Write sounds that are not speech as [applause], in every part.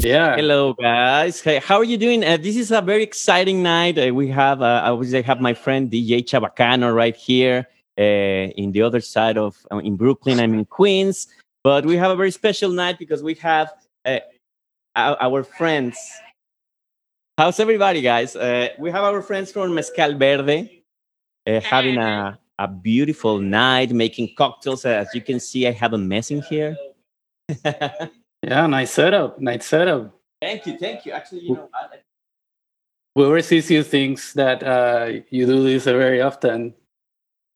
Yeah. Hello, guys. Hey, how are you doing? Uh, this is a very exciting night. Uh, we have, uh, I have my friend DJ Chabacano right here uh, in the other side of, uh, in Brooklyn. I'm in Queens. But we have a very special night because we have uh, our, friends. How's everybody, guys? We have our friends from Mezcal Verde having a, a beautiful night, making cocktails. As you can see, I have a mess in here. [laughs] Yeah, nice setup. Nice setup. thank you, thank you. Actually, you know, I, Whoever sees you thinks that uh, you do this very often.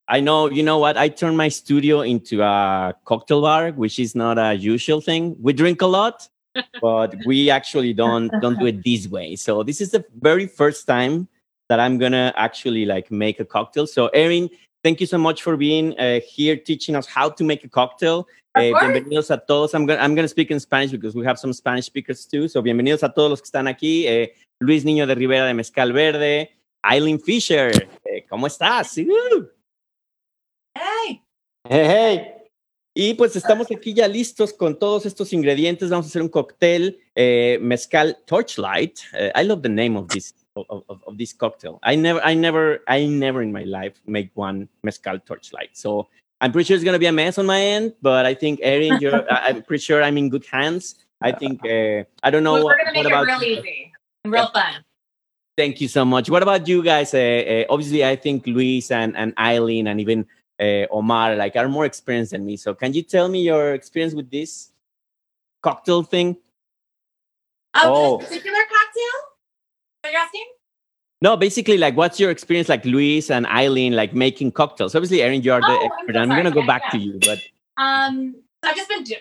I know, you know what? I turned my studio into a cocktail bar, which is not a usual thing. We drink a lot, [laughs] but we actually don't don't do it this way. So this is the very first time that I'm gonna actually like make a cocktail. So Eryn, thank you so much for being uh, here teaching us how to make a cocktail. Eh, bienvenidos a todos. I'm I'm gonna speak in Spanish because we have some Spanish speakers too. So bienvenidos a todos los que están aquí. Eh, Luis Niño de Rivera de Mezcal Verde, Eileen Fisher. Eh, ¿Cómo estás? Uh. Hey. Hey, hey. Y pues estamos aquí ya listos con todos estos ingredientes. Vamos a hacer un cóctel mezcal torchlight. I love the name of this of, of, of this cocktail. I never, I never, I never in my life make one mezcal torchlight. So I'm pretty sure it's gonna be a mess on my end, but I think Eryn, you're, [laughs] I- I'm pretty sure I'm in good hands. I think uh, I don't know We're gonna make what it about real you. easy and real fun. Thank you so much. What about you guys? Uh, uh, obviously, I think Luis and, and Eileen and even uh, Omar like are more experienced than me. So, can you tell me your experience with this cocktail thing? Oh, Oh. this particular cocktail? Are asking? No, basically, like, what's your experience, like Luis and Eileen, like making cocktails? Obviously, Eryn, you are the Oh, I'm expert. so I'm, gonna go Yeah, back yeah. to you, but Um, so I've just been do-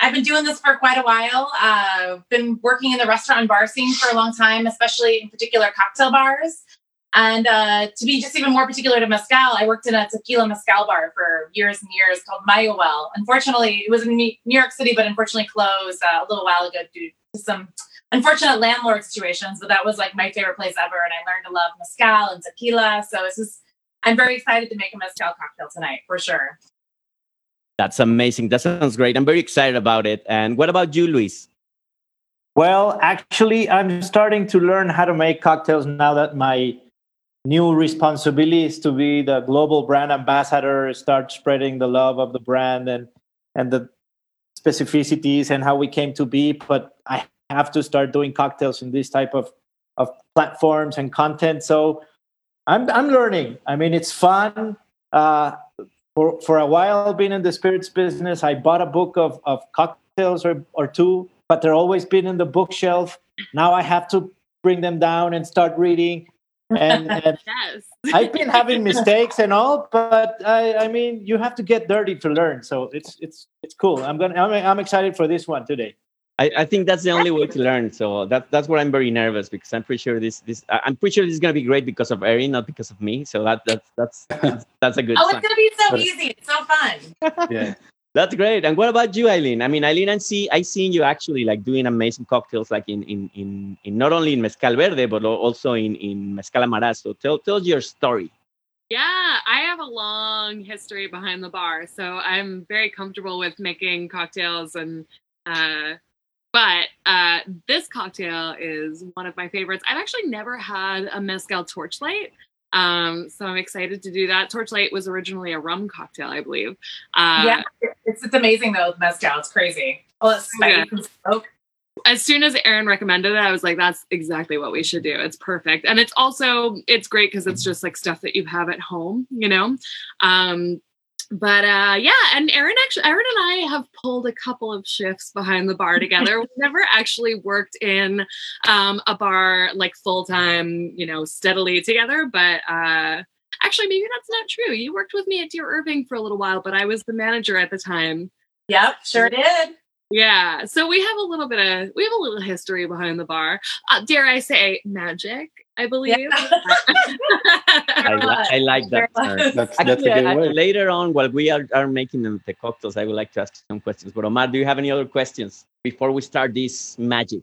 I've been doing this for quite a while. Uh, been working in the restaurant and bar scene for a long time, especially in particular cocktail bars. And uh, to be just even more particular to mezcal, I worked in a tequila mezcal bar for years and years called Mayahuel. Unfortunately, it was in New New York City, but unfortunately closed uh, a little while ago due to some unfortunate landlord situations. But that was like my favorite place ever, and I learned to love mezcal and tequila. So it's just I'm very excited to make a mezcal cocktail tonight for sure. that's amazing. That sounds great. I'm very excited about it. And what about you, Luis? Well, actually, I'm starting to learn how to make cocktails now that my new responsibility is to be the global brand ambassador, start spreading the love of the brand and and the specificities and how we came to be. But I have to start doing cocktails in this type of of platforms and content. So I'm I'm learning. I mean, it's fun. Uh, for for a while, being in the spirits business, I bought a book of of cocktails or or two, but they're always been in the bookshelf. Now I have to bring them down and start reading. And, [laughs] and Yes. I've been having mistakes and all, but I, I mean, you have to get dirty to learn. So it's it's it's cool. I'm gonna I'm, I'm excited for this one today. I, I think that's the only way to learn. So that, that's where I'm very nervous because I'm pretty sure this this I- I'm pretty sure this is gonna be great because of Eryn, not because of me. So that that's that's that's a good Oh, sign. it's gonna be so But- easy. It's so fun. [laughs] Yeah. That's great. And what about you, Eileen? I mean, Eileen, I see I seen you actually like doing amazing cocktails, like in in in, in not only in mezcal verde but also in in mezcal Amarás. So tell tell your story. Yeah, I have a long history behind the bar, so I'm very comfortable with making cocktails and uh but uh this cocktail is one of my favorites. I've actually never had a mezcal torchlight. Um so I'm excited to do that. Torchlight was originally a rum cocktail, I believe. Uh yeah, it's it's amazing though with mezcal. It's crazy. It's Yeah. spice and smoke. as soon as Eryn recommended it, I was like, that's exactly what we should do. It's perfect. And it's also, it's great because it's just like stuff that you have at home, you know? Um, but uh yeah, and Eryn actually Eryn and I have pulled a couple of shifts behind the bar together. [laughs] We've never actually worked in um a bar like full time, you know, steadily together, but uh actually maybe that's not true. You worked with me at Dear Irving for a little while, but I was the manager at the time. Yep, sure did. Yeah, so we have a little bit of we have a little history behind the bar. Uh, dare I say magic? I believe. [laughs] I, li- I like that. Very term. much. That's that's Actually, a good I- way. later on, while we are, are making the, the cocktails, I would like to ask some questions. But Omar, do you have any other questions before we start this magic?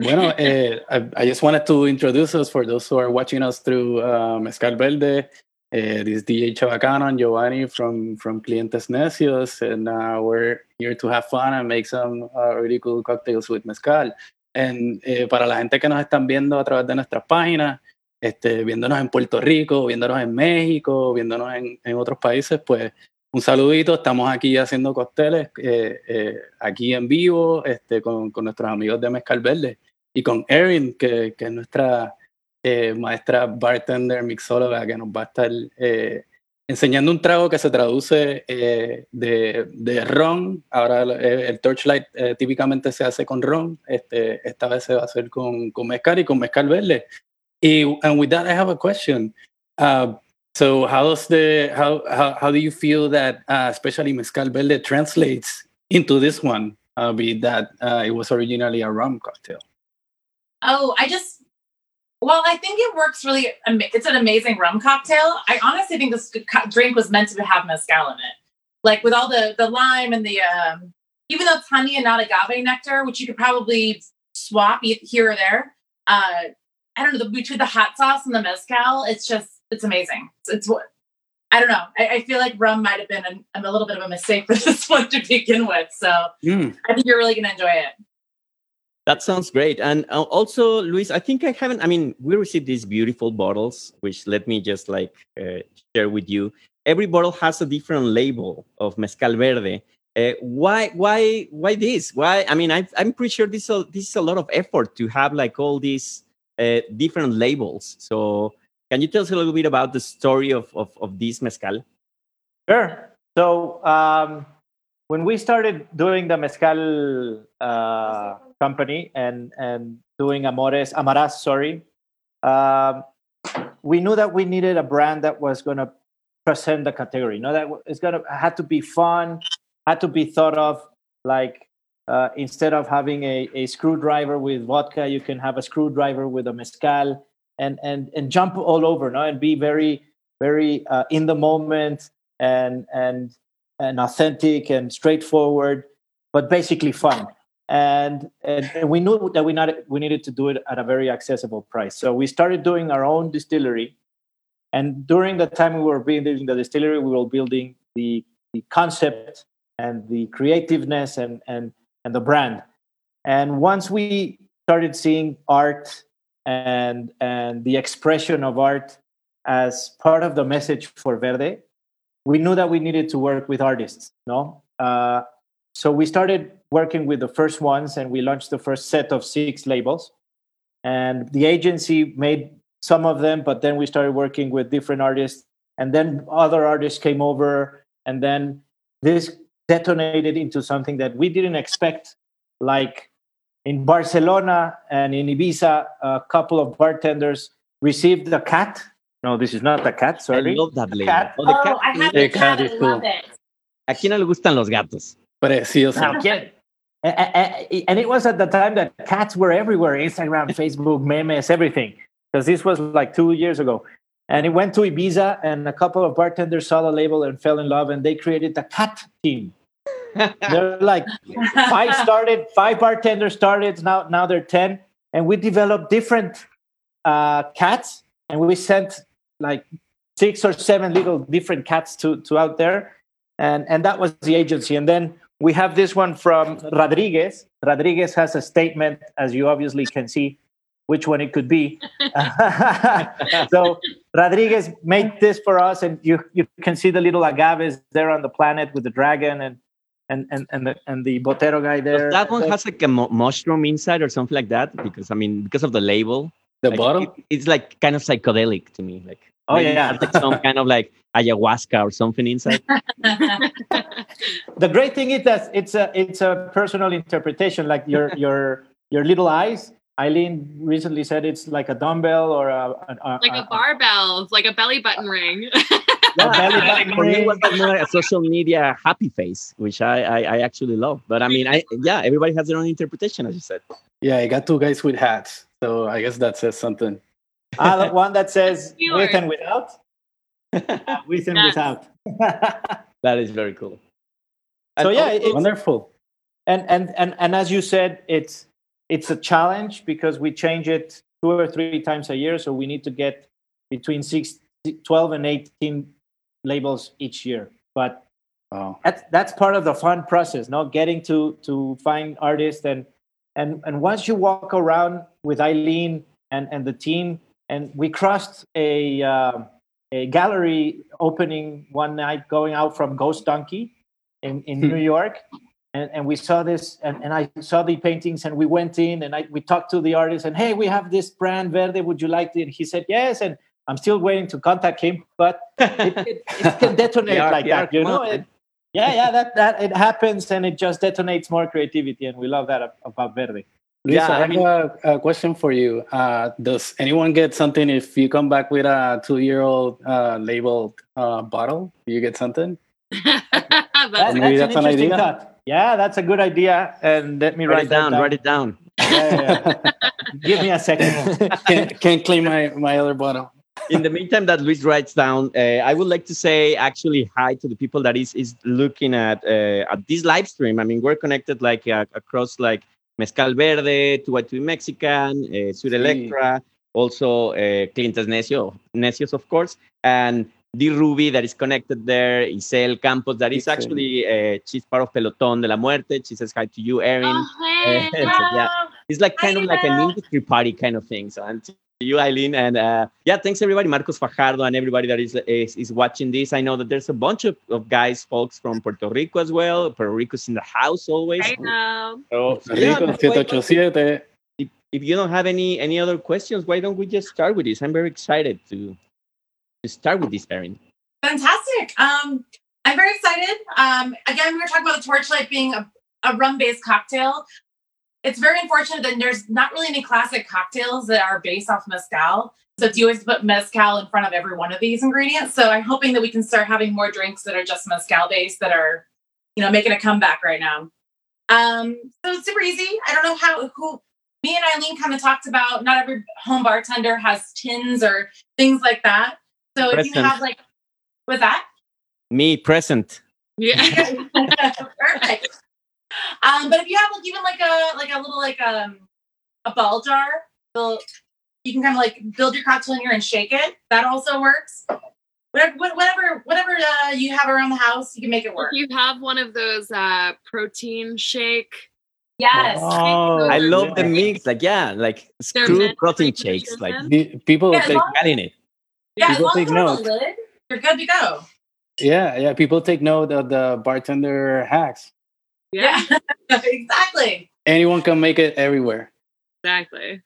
Bueno, [laughs] eh, I, I just wanted to introduce us for those who are watching us through uh, Mezcal Verde. Uh, this is DJ Chabacano and Giovanni from from Clientes Necios, and uh, we're here to have fun and make some uh, really cool cocktails with mezcal. And eh, para la gente que nos están viendo a través de nuestras páginas, este, viéndonos en Puerto Rico, viéndonos en México, viéndonos en, en otros países, pues un saludito. Estamos aquí haciendo cócteles eh, eh, aquí en vivo este, con, con, nuestros amigos de Mezcal Verde y con Erin, que, que es nuestra eh, maestra bartender, mixóloga, que nos va a estar eh, enseñando un trago que se traduce eh, de, de, ron. Ahora el, el Torchlight típicamente se hace con ron, este, esta vez se va a hacer con, con mezcal y con mezcal verde. Y and with that, I have a question. Uh, so how does the how, how how do you feel that uh, especially mezcal verde translates into this one? Uh, be that uh, it was originally a rum cocktail. Oh, I just well, I think it works really. It's an amazing rum cocktail. I honestly think this drink was meant to have mezcal in it, like with all the the lime and the um, even though it's honey and not agave nectar, which you could probably swap here or there. Uh, I don't know the, between the hot sauce and the mezcal. It's just it's amazing. It's, what I don't know. I, I, feel like rum might have been a, a, little bit of a mistake for [laughs] this one to begin with. So mm. I think you're really going to enjoy it. That sounds great. And uh, also, Luis, I think I haven't, I mean, we received these beautiful bottles, which let me just like uh, share with you. Every bottle has a different label of Mezcal Verde. Uh, why, why, why this? Why? I mean, I, I'm pretty sure this, is this is a lot of effort to have like all these uh, different labels. So, can you tell us a little bit about the story of, of, of this Mezcal? Sure. So, um, when we started doing the Mezcal, uh, company and and doing Amores Amaras, sorry, um, we knew that we needed a brand that was going to present the category. You know that it's gonna had to be fun, had to be thought of like uh, instead of having a, a screwdriver with vodka, you can have a screwdriver with a mezcal and and and jump all over, no, and be very very uh, in the moment and and and authentic and straightforward, but basically fun and, and, and we knew that we not we needed to do it at a very accessible price. So we started doing our own distillery, and during the time we were building the distillery, we were building the the concept and the creativeness and and and the brand. And once we started seeing art and and the expression of art as part of the message for Verde, we knew that we needed to work with artists. No, uh, so we started working with the first ones and we launched the first set of six labels. And the agency made some of them, but then we started working with different artists. And then other artists came over. And then this detonated into something that we didn't expect. Like in Barcelona and in Ibiza, a couple of bartenders received a cat. No, this is not a cat, sorry. I love that label. Cat. Oh, the cat. Oh, I have the cat. I love it. ¿A quién no le gustan los gatos? Precioso. Now, and it was at the time that cats were everywhere Instagram, [laughs] Facebook, memes, everything. Because this was like two years ago. And it went to Ibiza, and a couple of bartenders saw the label and fell in love, and they created the cat team. [laughs] they're like five started, five bartenders started. Now, now they're ten, and we developed different uh, cats, and we sent like six or seven little different cats to to out there, and and that was the agency. And then we have this one from Rodriguez. Rodriguez has a statement, as you obviously can see, which one it could be. [laughs] so Rodriguez made this for us, and you you can see the little agaves there on the planet with the dragon and and and and the and the botero guy there. that one has like a mo- mushroom inside or something like that, because I mean, because of the label. The like, bottle. It, it's like kind of psychedelic to me, like. Oh yeah, like some kind of like ayahuasca or something inside. [laughs] the great thing is that it's a it's a personal interpretation. Like your [laughs] your your little eyes. Eileen recently said it's like a dumbbell or a, a, a like a, barbell, like a belly button ring. [laughs] yeah, belly button For me, was like more a social media happy face, which I, I, I actually love. But I mean, I yeah, everybody has their own interpretation, as you said. Yeah, I got two guys with hats, so I guess that says something. Ah, the one that says [laughs] with and without. [laughs] with and without. [laughs] that is very cool. So and yeah, it's wonderful. And and and and as you said, it's it's a challenge because we change it two or three times a year, so we need to get between six 12 and 18 labels each year. But Wow. that's that's part of the fun process, no? Getting to to find artists and and and once you walk around with Eileen and and the team, and we crossed a uh, a gallery opening one night going out from Ghost Donkey in in Hmm. New York. And, and we saw this and, and I saw the paintings and we went in and I, we talked to the artist and hey we have this brand Verde would you like it and he said yes and I'm still waiting to contact him but it, [laughs] it, it can detonate like that you know it, yeah yeah that that it happens and it just detonates more creativity and we love that about verde Luis, Yeah, I I have a, a question for you. Uh, does anyone get something if you come back with a two-year-old uh, labeled uh, bottle? Do you get something? [laughs] That- That's Maybe that's, that's an an interesting idea. thought yeah that's a good idea and let me Write write, it down. that Write it down. Yeah, yeah, yeah. [laughs] give me a second [laughs] can't, can't clean my, my other bottle. in the meantime that Luis writes down, uh, I would like to say actually hi to the people that is is looking at uh, at this live stream. I mean, we're connected like uh, across like Mezcal Verde, Two White Two Mexican, uh, Sur Sí. Electra, also uh, Clientes Necio, Necios, of course, and Di Ruby that is connected there, Isel Campos that is actually uh, she's part of Pelotón de la Muerte. She says hi to you, Eryn. Oh, [laughs] hey, Eh, yeah. It's like kind Hi, of like an industry party kind of thing. So and to you, Eileen, and uh, yeah, thanks everybody, Marcos Fajardo, and everybody that is is, is watching this. I know that there's a bunch of, of guys, folks from Puerto Rico as well. Puerto Rico's in the house always. I know. So, yeah, Rico, why- why- 787. if, if you don't have any any other questions, why don't we just start with this? I'm very excited to to start with this, Eryn. Fantastic. Um, I'm very excited. Um, again, we were talking about the torchlight being a, a rum-based cocktail. It's very unfortunate that there's not really any classic cocktails that are based off mezcal. So you always put mezcal in front of every one of these ingredients. So I'm hoping that we can start having more drinks that are just mezcal based that are, you know, making a comeback right now. Um, so it's super easy. I don't know how who me and Eileen kind of talked about. Not every home bartender has tins or things like that. So if you have like, with that, Me present. Yeah. [laughs] perfect. Um, but if you have like even like a like a little like um a ball jar, you'll- can kind of like build your cocktail in here and shake it. That also works. Whatever, whatever, whatever uh, you have around the house, you can make it work. If you have one of those uh, protein shake, Yes. Oh, I love the mix. Like yeah, like They're screw protein nutrition shakes. Like? The- People Yeah, take as long- in it. Yeah, as long take you have a note. lid, you're good to go. yeah, yeah. People take note of the bartender hacks. Yeah, Yeah, [laughs] exactly. Anyone can make it everywhere. exactly.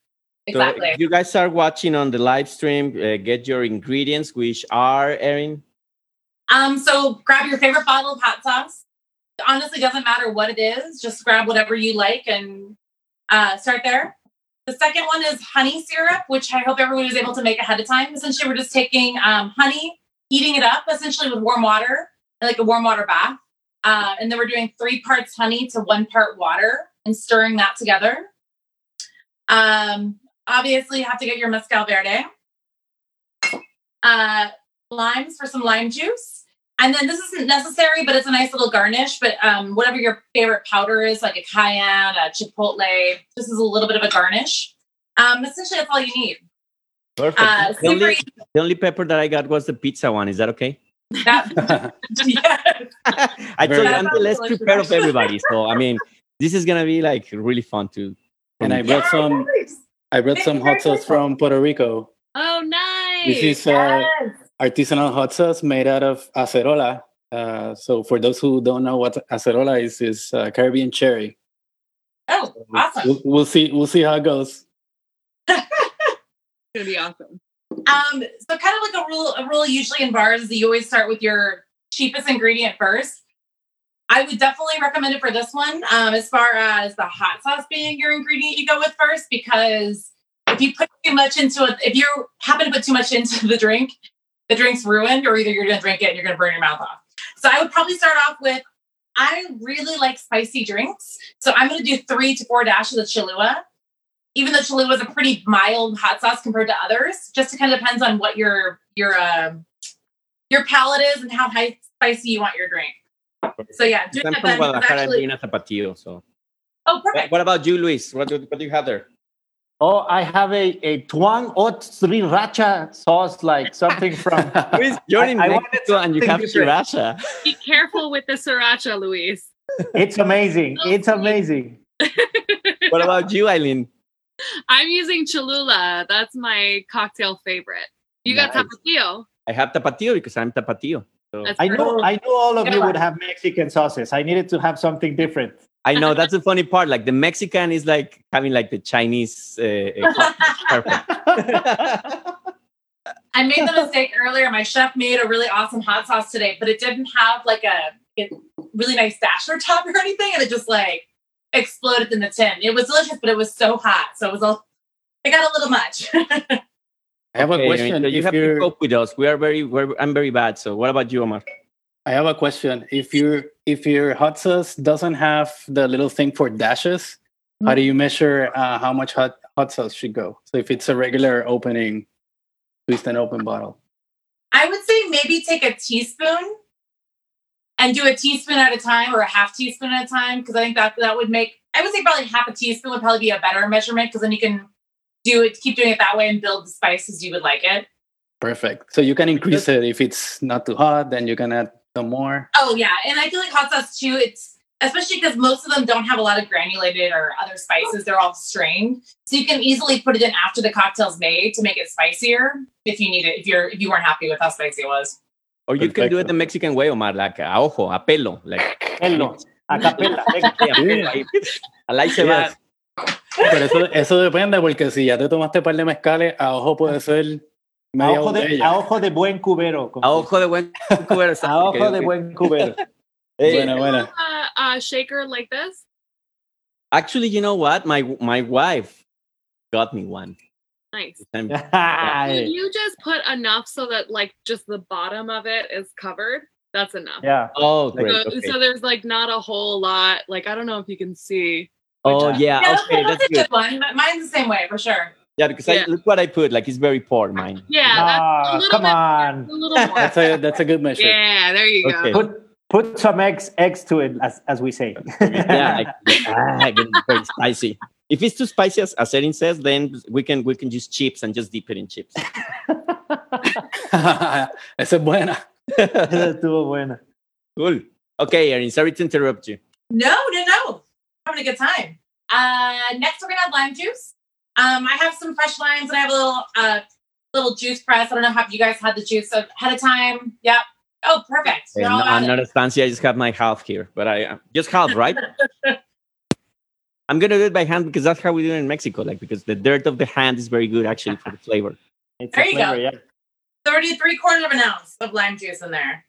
So Exactly. if you guys are watching on the live stream, uh, get your ingredients, which are Eryn. Um, so grab your favorite bottle of hot sauce. Honestly doesn't matter what it is, just grab whatever you like and uh, start there. The second one is honey syrup, which I hope everyone was able to make ahead of time. Essentially, we're just taking um, honey, heating it up essentially with warm water, like a warm water bath. Uh, and then we're doing three parts honey to one part water and stirring that together. Um, obviously, you have to get your mezcal verde. Uh, limes for some lime juice. And then this isn't necessary, but it's a nice little garnish. But um, whatever your favorite powder is, like a cayenne, a chipotle, this is a little bit of a garnish. Um, essentially, that's all you need. Perfect. Uh, the, only, the only pepper that I got was the pizza one. Is that okay? That, yes. [laughs] I told you Very I'm the good. less prepared of everybody. So I mean, this is gonna be like really fun to. and I brought some. I brought some hot sauce from Puerto Rico. Oh, nice. This is uh, Yes. artisanal hot sauce made out of acerola. Uh, so for those who don't know what acerola is, is uh, Caribbean cherry. Oh, awesome. We'll, we'll see. We'll see how it goes. [laughs] It's gonna be awesome. Um, so kind of like a rule, a rule usually in bars is that you always start with your cheapest ingredient first. I would definitely recommend it for this one. Um, as far as the hot sauce being your ingredient, you go with first because if you put too much into it, if you happen to put too much into the drink, the drink's ruined, or either you're going to drink it and you're going to burn your mouth off. So I would probably start off with. I really like spicy drinks, so I'm going to do three to four dashes of Cholula even though Cholula is a pretty mild hot sauce compared to others, just it kind of depends on what your your um your palate is and how high spicy you want your drink. So yeah, do I'm that from then. because Guadalajara. I'm Actually, doing a tapatio. So oh, perfect. what about you, Luis? What do, what do you have there? Oh, I have a, a tuang ot sriracha sauce, like something [laughs] from. Luis, you're in I- I wanted Mexico and you have different. sriracha. Be careful with the sriracha, Luis. It's amazing. [laughs] It's amazing. What about you, Eileen? I'm using Cholula. That's my cocktail favorite. You got Tapatio. I have tapatio because I'm tapatio. So I know. I know all of Good you one. would have Mexican sauces. I needed to have something different. I know that's the funny part. Like the Mexican is like having like the Chinese. Uh, uh, [laughs] perfect. [laughs] I made the mistake earlier. My chef made a really awesome hot sauce today, but it didn't have like a, a really nice dasher top or anything, and it just like exploded in the tin. It was delicious, but it was so hot, so it was all. It got a little much. [laughs] I have a Okay, question. so you if have to you're, cope with us. We are very. We're, I'm very bad. So what about you, Omar? I have a question. If your if your hot sauce doesn't have the little thing for dashes, how do you measure uh, how much hot hot sauce should go? So if it's a regular opening, twist an open bottle. I would say maybe take a teaspoon and do a teaspoon at a time or a half teaspoon at a time because I think that that would make. I would say probably half a teaspoon would probably be a better measurement because then you can do it, keep doing it that way, and build the spices you would like it. Perfect. So you can increase it if it's not too hot. Then you can add some more. Oh yeah, and I feel like hot sauce too. It's especially because most of them don't have a lot of granulated or other spices; they're all strained, so you can easily put it in after the cocktail's made to make it spicier if you need it. If you're if you weren't happy with how spicy it was. Or you can do it Perfecto. the Mexican way, Omar, like a ojo, a pelo, like. A pelo [laughs] ahí. Al ahí se va. Pero eso, eso depende porque si ya te tomaste un par de mezcales, a ojo puede ser A ojo, de, a ojo de buen cubero. A ojo de buen cubero. a ojo de buen cubero. [laughs] Hey, Buena, buena. Uh, uh, shaker like this. Actually, you know what? My my wife got me one. Nice. I'm- [laughs] You just put enough so that like just the bottom of it is covered. That's enough. Yeah. Oh, great. So, Okay. so there's like not a whole lot. Like I don't know if you can see. Oh yeah. Yeah, Okay, that's, that's a good. good one. Mine's the same way for sure. Yeah, because I look what I put. Like it's very poor, mine. Yeah, that's a Ah, little come bit, on. [laughs] A little [laughs] more. That's a that's a good measure. yeah, there you Okay. go. Put put some eggs eggs to it, as, as we say. yeah, like, ah, get very spicy. If it's too spicy, as, as Eryn says, then we can we can use chips and just dip it in chips. [laughs] [laughs] Esa es buena. [laughs] Esa estuvo buena. Cool. Okay, Eryn, sorry to interrupt you. No, no, no. Having a good time. Uh, next, we're gonna have lime juice. Um, I have some fresh limes and I have a little uh little juice press. I don't know how you guys had the juice ahead of time. Yep. Oh, perfect. No, I'm not it. as fancy. I just have my half here, but I uh, just half, right? [laughs] I'm gonna do it by hand because that's how we do it in Mexico. Like because the dirt of the hand is very good actually for the flavor. It's There a you go. flavor, yeah. 33 quarters of an ounce of lime juice in there.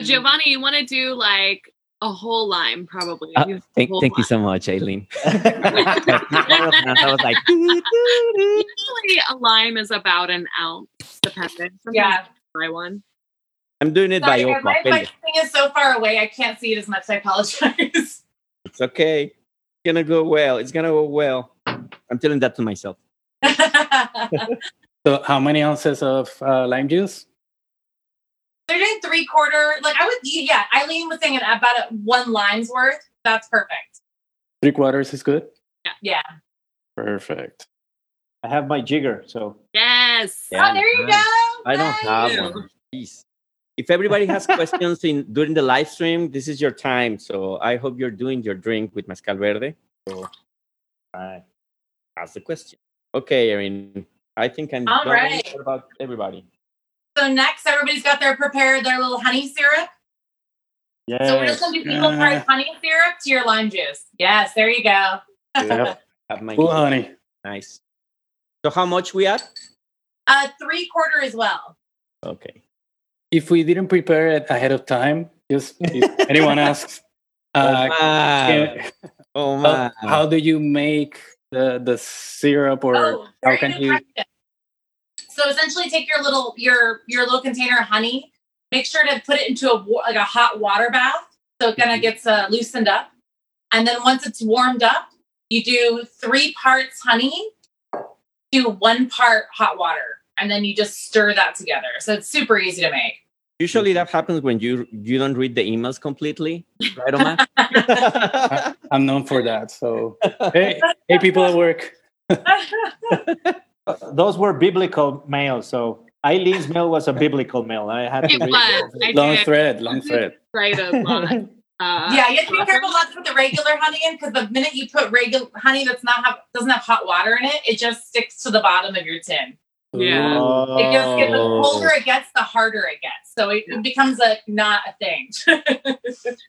Giovanni, you want to do like a whole lime, probably. Uh, You- thank, whole thank you so much, Eileen. [laughs] [laughs] I was like, Usually, a lime is about an ounce, depending. Sometimes Yeah. you buy one. I'm doing it by Sorry, ojo. my, my thing is so far away, I can't see it as much. I apologize. [laughs] It's okay. It's gonna go well. It's gonna go well. I'm telling that to myself. [laughs] So how many ounces of uh, lime juice? They're doing three quarter. Like I would, yeah. Eileen was saying about a, one lime's worth. That's perfect. Three quarters is good. Yeah. Perfect. I have my jigger, so Yes. Yeah, oh, there you go. I don't have one. Jeez. If everybody has [laughs] questions in during the live stream, this is your time. So I hope you're doing your drink with mezcal verde. So Right. ask the question. Okay, Eryn. I think I'm All done. right. What about everybody? So next, everybody's got their prepared their little honey syrup. Yes. So we're just gonna do people Yeah. honey syrup to your lime juice. Yes, there you go. Yep. [laughs] Have my Ooh, honey. nice. So how much we add? Uh, three quarter as well. Okay. If we didn't prepare it ahead of time, just if [laughs] anyone asks, uh, Omar. can- Oh how, how do you make the the syrup or oh, how can you? question. So essentially, take your little your your little container of honey. Make sure to put it into a like a hot water bath, so it kind of gets uh, loosened up. And then once it's warmed up, you do three parts honey to one part hot water, and then you just stir that together. So it's super easy to make. Usually that happens when you you don't read the emails completely, right, Omar? [laughs] I'm known for that. So hey, hey, people at work. [laughs] Those were biblical mails, so Eileen's mail was a biblical mail. I had to It read was. I long did. thread, long thread. Right a lot. [laughs] Uh, yeah, you have to be careful not to put the regular honey in because the minute you put regular honey that's not have doesn't have hot water in it, it just sticks to the bottom of your tin. Yeah. It just gets the Oh. colder it gets, the harder it gets. So it, it becomes a not a thing. [laughs]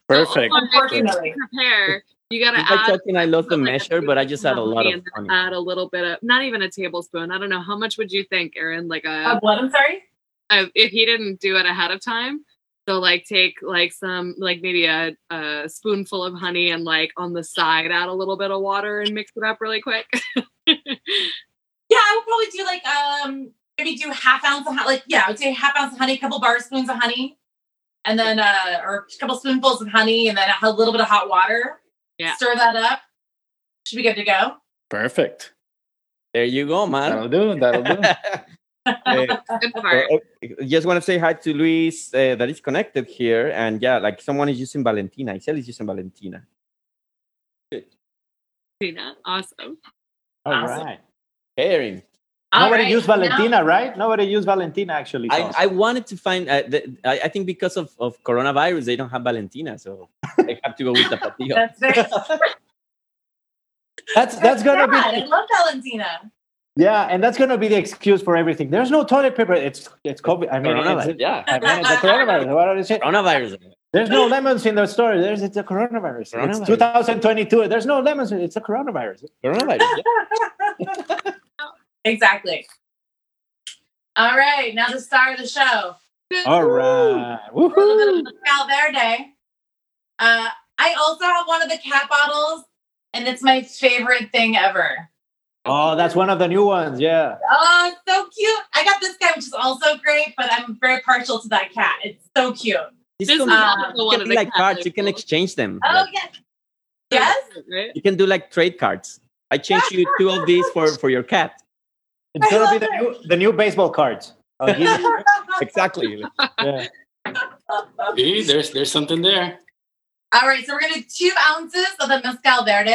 Perfect. Unfortunately. prepare. You gotta It's like add. talking, I lost the like measure, but I just add a lot of and honey. Add a little bit of, not even a tablespoon. I don't know how much would you think, Eryn? Like a, Uh, what? I'm sorry. uh, if he didn't do it ahead of time. So like take like some like maybe a, a spoonful of honey and like on the side add a little bit of water and mix it up really quick. [laughs] Yeah, I would probably do like um maybe do half ounce of honey. Like yeah, I would say half ounce of honey, a couple bar spoons of honey, and then uh or a couple spoonfuls of honey, and then a little bit of hot water. Yeah. Stir that up. Should be good to go. Perfect. There you go, man. That'll do. That'll do. [laughs] [laughs] Good. Uh, uh, just want to say hi to Luis uh, that is connected here. And yeah, like someone is using Valentina. Isel is using Valentina. Tina, awesome. All Awesome. right. Eryn, All Nobody right, used now- Valentina, right? Nobody used Valentina actually. I. I wanted to find, uh, the, I, I think because of, of coronavirus, they don't have Valentina. So [laughs] I have to go with Tapatio. [laughs] That's very [laughs] that's that's gonna sad. I love Valentina. yeah, and that's gonna be the excuse for everything. There's no toilet paper. It's it's COVID. I mean, Coronavirus, it's, yeah. I mean, it's the coronavirus. What is it? Coronavirus. There's no lemons in the store. There's it's a coronavirus. Coronavirus. It's 2022. There's no lemons. It's a coronavirus. Coronavirus. yeah. Exactly. All right, now the star of the show. All right. A little bit Woohoo. of Mezcal Verde. Uh, I also have one of the cat bottles, and it's my favorite thing ever. Oh, that's one of the new ones. Yeah. Oh, so cute. I got this guy, which is also great, but I'm very partial to that cat. It's so cute. This This can is uh, one of be the like cards. You can exchange them. Oh, Like, yes. Yes? You can do like trade cards. I changed you two of these for, for your cat. It's I gonna be the it. new the new baseball cards. [laughs] I'll give you- [laughs] Exactly. yeah. See, there's there's something there. All right, so we're going to do two ounces of the Mezcal Verde.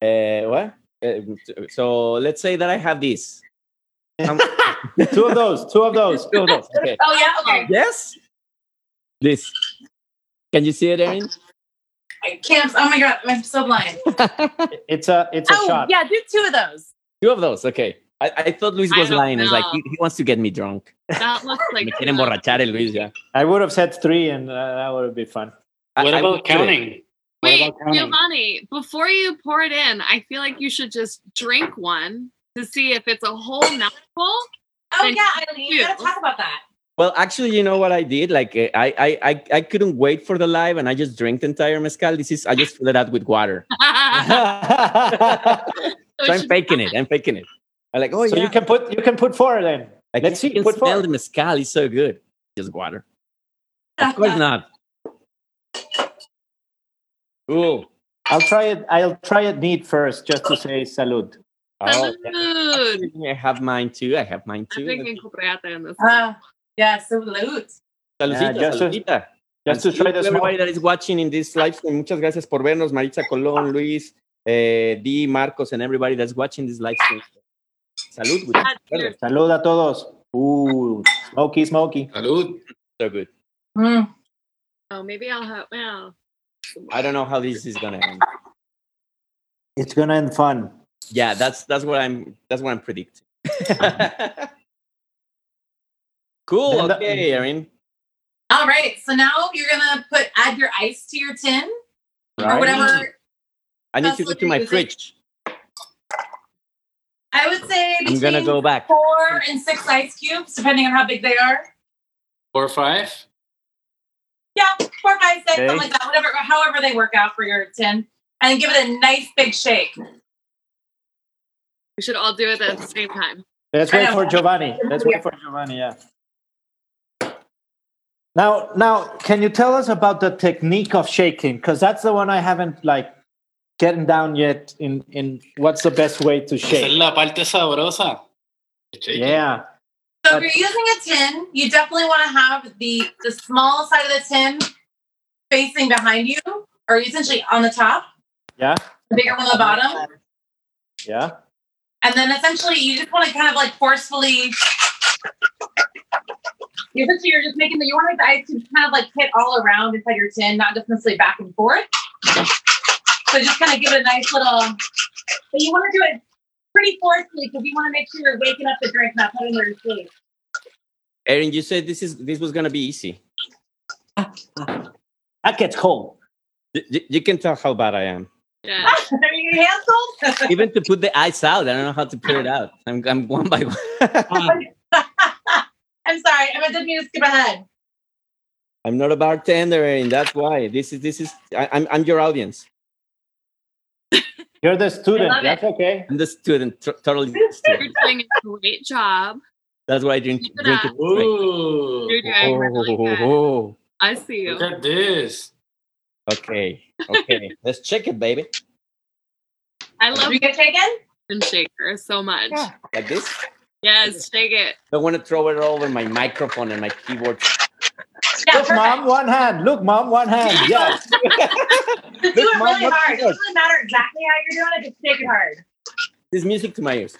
Uh, what? Uh, so let's say that I have these. Um, [laughs] two of those. Two of those. two of those. Okay. Oh, yeah? Okay. Yes. This. Can you see it, Eryn? I can't. Oh, my God. I'm so blind. It's a it's a Oh, shot. yeah, do two of those. Two of those. Okay. I, I thought Luis was lying. It's like he, he wants to get me drunk. That looks [laughs] like Me quiere emborrachar el Luis, yeah. I would have said three, and uh, that would have been fun. I- What I about would do it. counting? What Wait, about counting? Giovanni, before you pour it in, I feel like you should just drink one to see if it's a whole mouthful. Oh, yeah, Eileen, you got to talk about that. Well, actually, you know what I did? Like, uh, I, I, I, I couldn't wait for the live, and I just drank the entire mezcal. This is I just filled it out with water. [laughs] [laughs] So So I'm faking it. I'm faking it. I'm like, oh so yeah. you can put you can put four then. Like, Let's you see, can put smell four. the mezcal. It's so good. Just water. Of course [laughs] not. Cool. I'll try it. I'll try it neat first, just to say salud. Oh, Salud. I have mine too. I have mine I'm too. drinking in this. Uh, yeah, salute. Saludcita, Yeah, just to- Just to And try salud the to everybody that is watching in this live stream. Muchas gracias por vernos, Maritza Colón, Luis, eh, Di, Marcos, and everybody that's watching this live stream. Salud. güey. Salud a todos. Ooh, smoky, smoky. Salud. So good. Mm. Oh, maybe I'll have. Well, I don't know how this is gonna end. It's gonna end fun. Yeah, that's that's what I'm that's what I'm predicting. [laughs] cool. Then the- Okay, Eryn. All right, so now you're going to put add your ice to your tin or whatever. I need to go to my what you're fridge. I would say I'm between gonna go back. four and six ice cubes, depending on how big they are. Four or five? Yeah, four, five, six, Okay. something like that. Whatever, however they work out for your tin, and give it a nice big shake. we should all do it at the same time. Let's wait for Giovanni. Let's wait for Giovanni. Yeah. Now, now, can you tell us about the technique of shaking? Because that's the one I haven't like getting down yet. In in what's the best way to Esa es shake? la parte sabrosa. Yeah. So if you're using a tin, you definitely want to have the the small side of the tin facing behind you, or essentially on the top, Yeah, the bigger one on the bottom. yeah. And then essentially you just want to kind of like forcefully Essentially, you're just making the you want the ice to kind of like hit all around inside your tin, not just necessarily back and forth. So just kind of give it a nice little but you want to do it pretty forcefully because you want to make sure you're waking up the drink, not putting it in sleep. Eryn, you said this is this was gonna be easy. [laughs] That gets cold. Y- y- you can tell how bad I am. Yeah. [laughs] Are you canceled? [laughs] Even to put the ice out, I don't know how to put it out. I'm, I'm one by one. I'm sorry, I didn't mean to skip ahead. I'm not a bartender, and that's why this is this is. I, I'm I'm your audience. You're the student. love That's okay. I'm the student, t- totally. You're doing a great job. That's why I drink Keep it drink up. it. Ooh, You're doing really oh, good. Oh, oh, I see you. look at this. okay, okay. Let's check it, baby. I love you get taken? and shaker so much. Like this. Yes, shake it. Don't want to throw it all over my microphone and my keyboard. [laughs] Yeah, Look, perfect. mom, one hand. Look, mom, one hand. [laughs] Yes. [laughs] Just do it Look, Mom, really hard. It doesn't really matter exactly how you're doing it, just shake it hard. This music to my ears.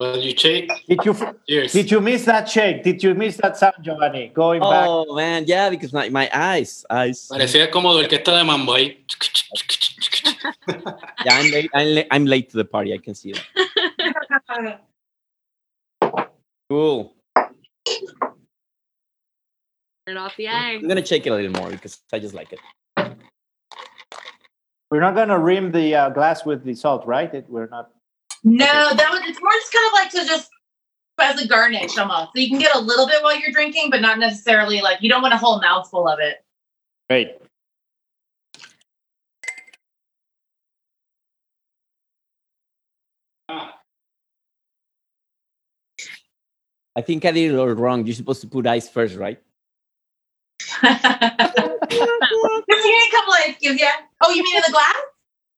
Well, you shake. Did you Cheers. did you miss that shake? Did you miss that sound, Giovanni? Going back. Oh man, yeah, because my, my eyes, eyes. Parecía como de orquesta de mambo ahí. Yeah, I'm late. I'm late, I'm late to the party. I can see it. Cool. Turn off the eye. I'm gonna shake it a little more because I just like it. We're not gonna rim the uh, glass with the salt, right? It, we're not. No, that was it's more just kind of like to just as a garnish almost. So you can get a little bit while you're drinking, but not necessarily like you don't want a whole mouthful of it. Great. I think I did it all wrong. You're supposed to put ice first, right? [laughs] you need a couple ice cubes, yeah. Oh, you mean in the glass?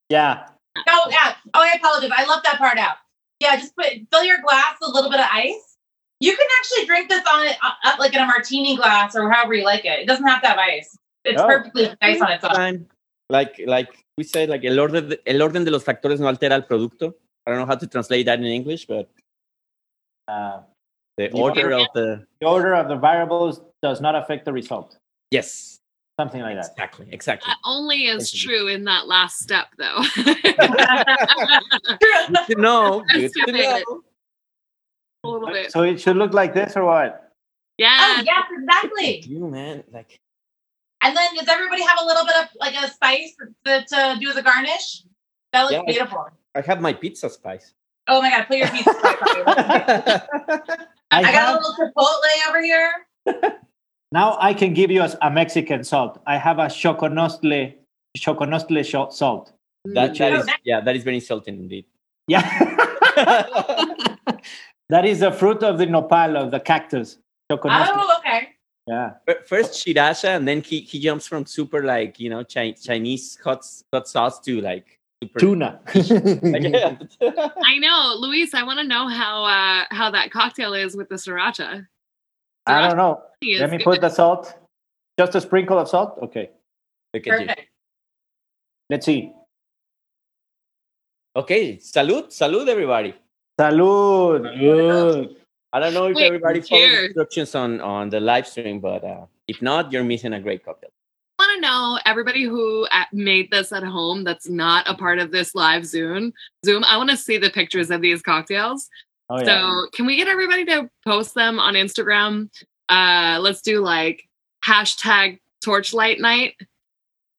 Yeah. Oh, yeah. Oh, I apologize. I left that part out. Yeah, just put fill your glass with a little bit of ice. You can actually drink this on it uh, up like in a martini glass or however you like it. It doesn't have to have ice. It's Oh. perfectly nice on its own. Like like we said, like el orden, de, el orden de los factores no altera el producto. I don't know how to translate that in English, but Uh, the order of the the order of the variables does not affect the result. yes, Something like that. exactly, exactly. That only is Thank you. true in that last step, though. [laughs] Good to know. [laughs] Good to know. a little bit. So it should look like this or what? Yeah. Oh, yes, exactly. You man, like And then does everybody have a little bit of like a spice to, to do as a garnish? That looks Yeah. beautiful. I have my pizza spice. Oh my god, put your pizza spice [laughs] on it. I, I got a little chipotle over here. [laughs] now I can give you a, a Mexican salt. I have a xoconostle, xoconostle sho- salt. that, that is, nice. yeah, that is very insulting indeed. Yeah. [laughs] that is the fruit of the nopal, of the cactus. Xoconostle. Oh, okay. Yeah. Fir- First Sriracha, and then he, he jumps from super like you know Chinese hot hot sauce to like super Tuna. [laughs] I know, Luis. I want to know how uh, how that cocktail is with the sriracha. I don't know. Let me good. put the salt. Just a sprinkle of salt? Okay. Look at you. Perfect. Let's see. Okay, salud, salud, everybody. Salud. Good. I don't know if Wait, everybody followed the instructions on on the live stream, but uh, if not, you're missing a great cocktail. I want to know everybody who uh, made this at home that's not a part of this live Zoom. Zoom. I want to see the pictures of these cocktails. Oh, yeah. So can we get everybody to post them on Instagram? Uh, let's do like hashtag torchlight night.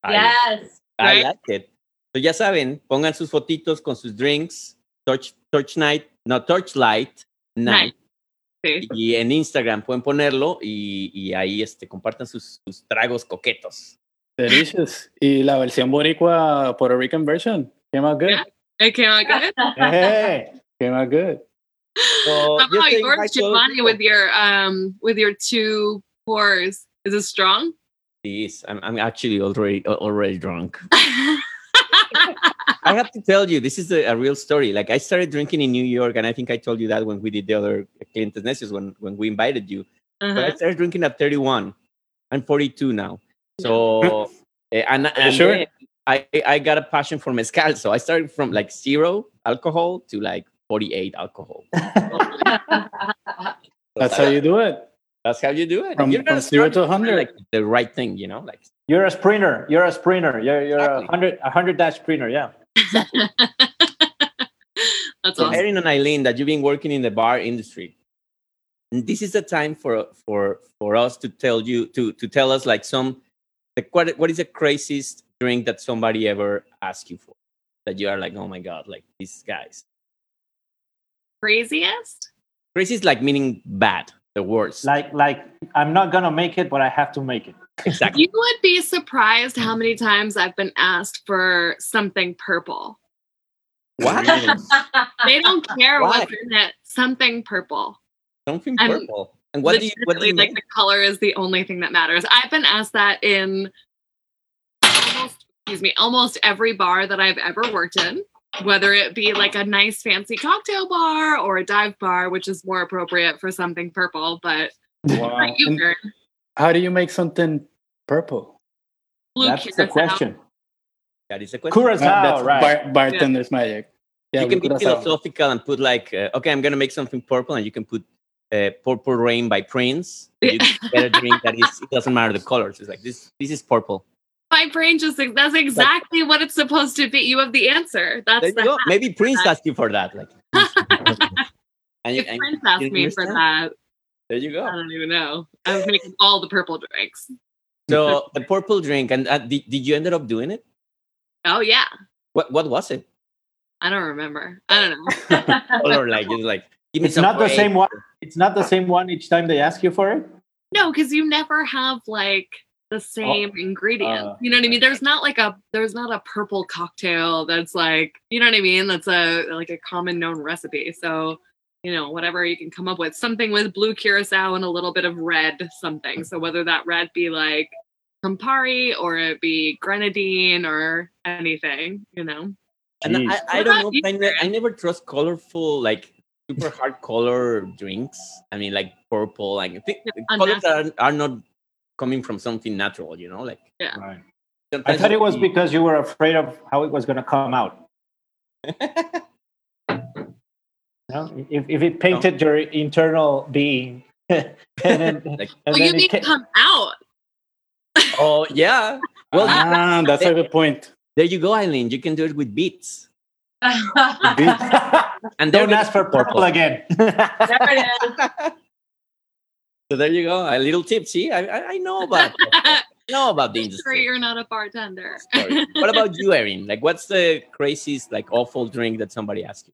Yes. I, Right? like it. So ya saben, pongan sus fotitos con sus drinks, torch, torch night, no, torchlight night. Sí. Y en Instagram pueden ponerlo y, y ahí este, compartan sus, sus tragos coquetos. Delicious. Y la versión boricua, Puerto Rican version, came out good. Yeah. It came out good. Hey. Came out good. So, How yo about say yours, hi to other Giovanni, with your um with your two pours? Is it strong? Yes, I'm, I'm actually already already drunk. [laughs] I have to tell you, this is a, a real story. Like I started drinking in New York, and I think I told you that when we did the other Clientes Necios when when we invited you. But I Uh-huh. started drinking at 31. I'm 42 now. So [laughs] eh, and, and sure? I I got a passion for mezcal. So I started from like zero alcohol to like 48 alcohol. [laughs] That's how you do it. That's how you do it. From- You're from zero to 100. Like the right thing, you know, like You're a sprinter. You're a sprinter. You're you're Exactly. a hundred a hundred dash sprinter. Yeah. [laughs] That's So awesome. Eryn and Eileen, that you've been working in the bar industry, and this is the time for for for us to tell you to to tell us like some like what what is the craziest drink that somebody ever asked you for that you are like oh my god like these guys Craziest? craziest like meaning bad the worst Like like I'm not gonna make it, but I have to make it. exactly You would be surprised how many times I've been asked for something purple. what [laughs] They don't care Why? what's in it. Something purple. something And purple and what do you what do you like make? the color is the only thing that matters. I've been asked that in almost excuse me, almost every bar that I've ever worked in, whether it be like a nice fancy cocktail bar or a dive bar, which is more appropriate for something purple. But Wow. you how do you make something purple? blue That's the question. that is a question Curacao, Uh, that's right? bar- bartender's magic. Yeah, you can be curacao. philosophical and put like uh, okay i'm gonna make something purple and you can put uh, purple rain by prince you get a drink that is it doesn't matter the colors it's like this this is purple My brain just that's exactly what it's supposed to be. You have the answer. That's the maybe prince that. asked you for that like [laughs] and, if and Prince asked me for that, there you go. I don't even know. I was making all the purple drinks. so the purple drink and uh, did, did you ended up doing it Oh yeah. what what was it I don't remember. I don't know. [laughs] [laughs] or like it's like It's some not the same one. It's not the same one each time they ask you for it. No, because you never have like the same ingredients. uh, you know what I mean? There's not like a there's not a purple cocktail that's like you know what I mean? That's a like a common known recipe. So you know whatever you can come up with something with blue curacao and a little bit of red something. So whether that red be like Campari or it be grenadine or anything, you know. and I, Jeez. I What don't know I, ne- I never trust colorful like super hard color drinks i mean like purple like I think It's colors are, are not coming from something natural you know like Right. I thought it was because you were afraid of how it was going to come out. [laughs] No? If, if it painted your internal being, [laughs] and then, [laughs] Like- and Well, you then mean it ca- come out. oh yeah well ah, that's a good point. there you go eileen you can do it with beets Beets. [laughs] and they're don't ask for be purple again. There it is. so there you go a little tip see i i, I know about [laughs] I know about the Sorry, industry you're not a bartender. What about you Eryn like what's the craziest like awful drink that somebody asked you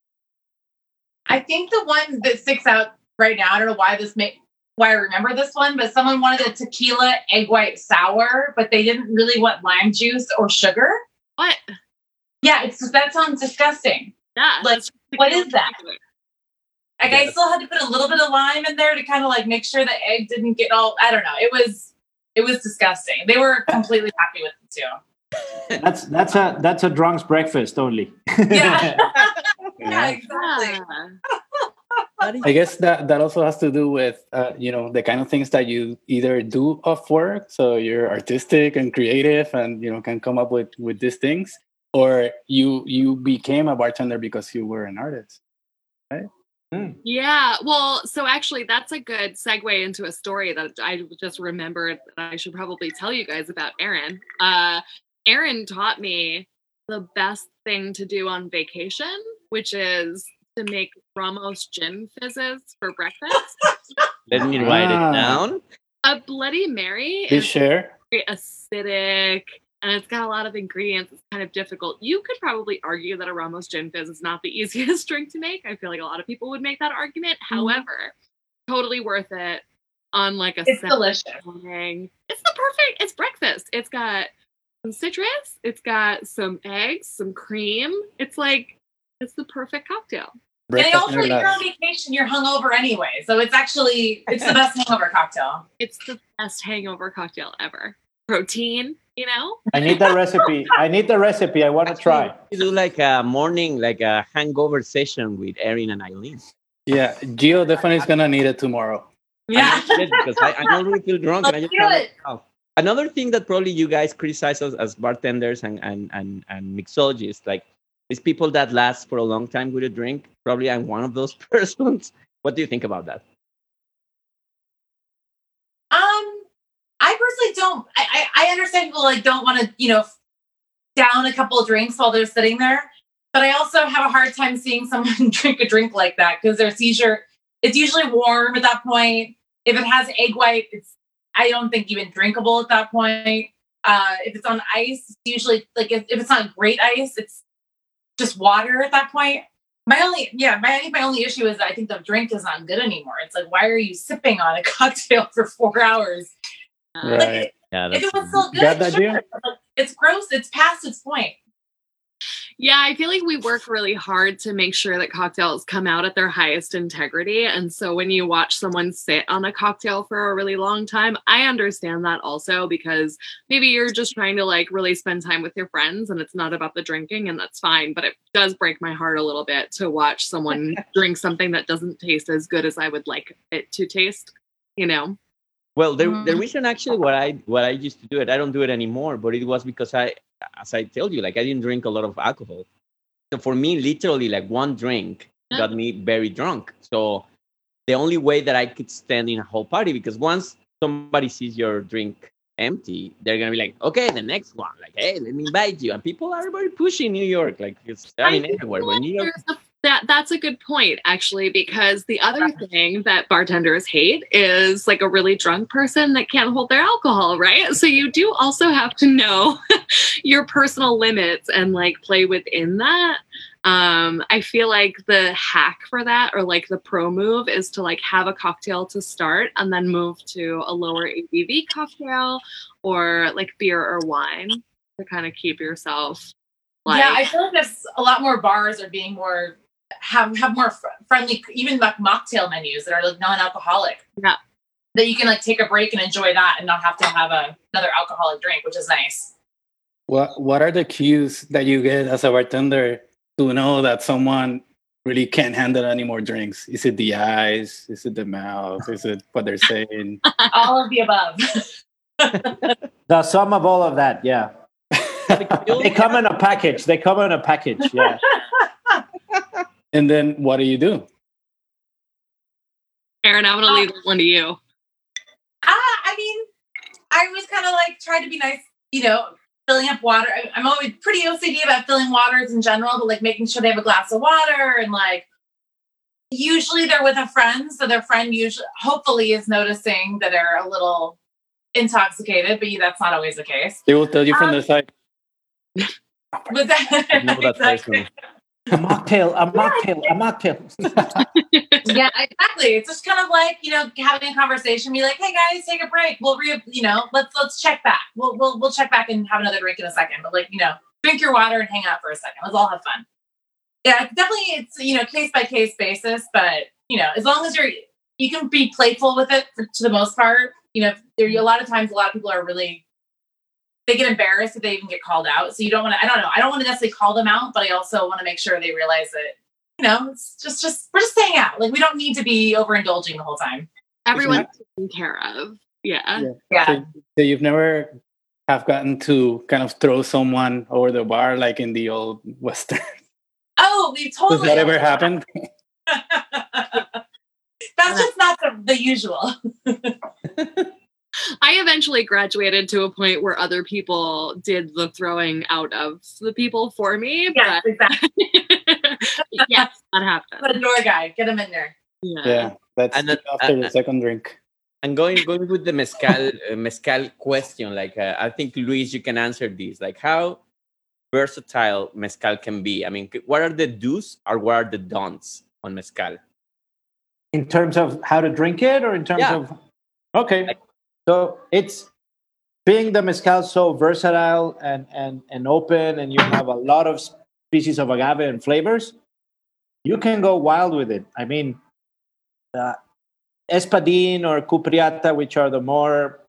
I think the one that sticks out right now, I don't know why this make why I remember this one, but someone wanted a tequila egg white sour, but they didn't really want lime juice or sugar. what? Yeah, it's that sounds disgusting. Yeah. Like, what is that? Like I still had to put a little bit of lime in there to kind of like make sure the egg didn't get all I don't know. It was it was disgusting. They were [laughs] completely happy with it too. that's that's a that's a drunk's breakfast only. Yeah. [laughs] [laughs] yeah, Yeah. exactly. Yeah. I guess that that also has to do with uh, you know the kind of things that you either do off work, so you're artistic and creative, and you know can come up with with these things, or you you became a bartender because you were an artist. Right? Yeah. Well, so actually, that's a good segue into a story that I just remembered that I should probably tell you guys about Eryn. Uh, Eryn taught me the best thing to do on vacation, which is to make Ramos gin fizzes for breakfast. let me write Ah. it down a Bloody Mary Please is share. very acidic and it's got a lot of ingredients. It's kind of difficult. You could probably argue that a Ramos gin fizz is not the [laughs] easiest drink to make. I feel like a lot of people would make that argument. Mm-hmm. However, totally worth it on like a It's delicious. morning. It's the perfect. It's breakfast. It's got some citrus. It's got some eggs, some cream. It's like it's the perfect cocktail. And also, never you're on vacation, you're hungover anyway. So it's actually it's the [laughs] best hangover cocktail. It's the best hangover cocktail ever. protein. You know, I need the recipe. I need the recipe. I want to try. You do like a morning, like a hangover session with Eryn and Eileen. Yeah, geo definitely is gonna need it tomorrow. Yeah. I because I, I don't really feel drunk. and I just do it. alcohol. Another thing that probably you guys criticize us as bartenders and, and, and, and mixologists, like these people that last for a long time with a drink. Probably I'm one of those [laughs] persons. What do you think about that? Um, Don't. I I, understand people like don't want to, you know, down a couple drinks while they're sitting there. But I also have a hard time seeing someone [laughs] drink a drink like that because their seizure. It's usually warm at that point. If it has egg white, it's I don't think even drinkable at that point. Uh, if it's on ice, it's usually like if, if it's not great ice, it's just water at that point. My only, yeah, my I think my only issue is I think the drink is not good anymore. It's like, why are you sipping on a [laughs] cocktail for four hours? Right. Yeah, If that's it was still good, that, sure. It's gross. It's past its point. Yeah, I feel like we work really hard to make sure that cocktails come out at their highest integrity. And so when you watch someone sit on a cocktail for a really long time, I understand that also because maybe you're just trying to like really spend time with your friends and it's not about the drinking, and that's fine. But it does break my heart a little bit to watch someone [laughs] drink something that doesn't taste as good as I would like it to taste, you know? Well, the, the Mm. reason actually what I what I used to do it, I don't do it anymore, but it was because I, as I told you, like I didn't drink a lot of alcohol. So for me, literally, like one drink got me very drunk. So the only way that I could stand in a whole party, because once somebody sees your drink empty, they're gonna be like, okay, the next one, like, hey, let me invite you. And people are very pushy in New York, like it's I mean everywhere. But New York, that that's a good point actually because the other thing that bartenders hate is like a really drunk person that can't hold their alcohol right? So you do also have to know [laughs] your personal limits and like play within that. Um i feel like the hack for that or like the pro move is to like have a cocktail to start and then move to a lower abv cocktail or like beer or wine to kind of keep yourself like yeah, I feel like there's a lot more bars are being more have have more fr- friendly, even like mocktail menus that are like non-alcoholic. Yeah. That you can like take a break and enjoy that and not have to have a, another alcoholic drink, which is nice. What What are the cues that you get as a bartender to know that someone really can't handle any more drinks? Is it the eyes? Is it the mouth? Is it what they're saying? [laughs] [laughs] All of the above. The sum of all of that, yeah. [laughs] They come in a package. They come in a package, yeah. And then what do you do? Eryn i'm gonna leave that one to you Ah, I mean, I was kind of like trying to be nice, you know, filling up water. I- I'm always pretty OCD about filling waters in general, but like making sure they have a glass of water and like usually they're with a friend, so their friend usually hopefully is noticing that they're a little intoxicated, but that's not always the case. They will tell you from Um, the side. [laughs] Was that I know that [laughs] exactly. A mocktail, a [laughs] mocktail, a mocktail. [laughs] yeah, exactly. It's just kind of like you know having a conversation, be like, "Hey guys, take a break. We'll re, you know, let's let's check back. We'll we'll we'll check back and have another drink in a second. But like you know, drink your water and hang out for a second. Let's all have fun. Yeah, definitely. It's you know case by case basis, but you know, as long as you're you can be playful with it for, to the most part. You know, there are a lot of times a lot of people are really they get embarrassed if they even get called out. So you don't want to. I don't know. I don't want to necessarily call them out, but I also want to make sure they realize that you know it's just just we're just staying out. Like we don't need to be overindulging the whole time. everyone's taken care of yeah Yeah. So, so you've never have gotten to kind of throw someone over the bar like in the old western. Oh, we totally. [laughs] Does that ever happen? [laughs] That's just not the, the usual. [laughs] [laughs] I eventually graduated to a point where other people did the throwing out of the people for me. Yes, exactly. But [laughs] yes, that The happened. door guy, get him in there. Yeah. Yeah, that's And then- after uh, the second drink. And going going with the mezcal uh, mezcal question, like uh, I think Luis, you can answer this. Like how versatile mezcal can be. I mean, what are the do's or what are the don'ts on mezcal? in terms of how to drink it or in terms Yeah. of okay so it's being the mezcal so versatile and and and open and you have a lot of species of agave and flavors you can go wild with it i mean uh, espadin or cupreata which are the more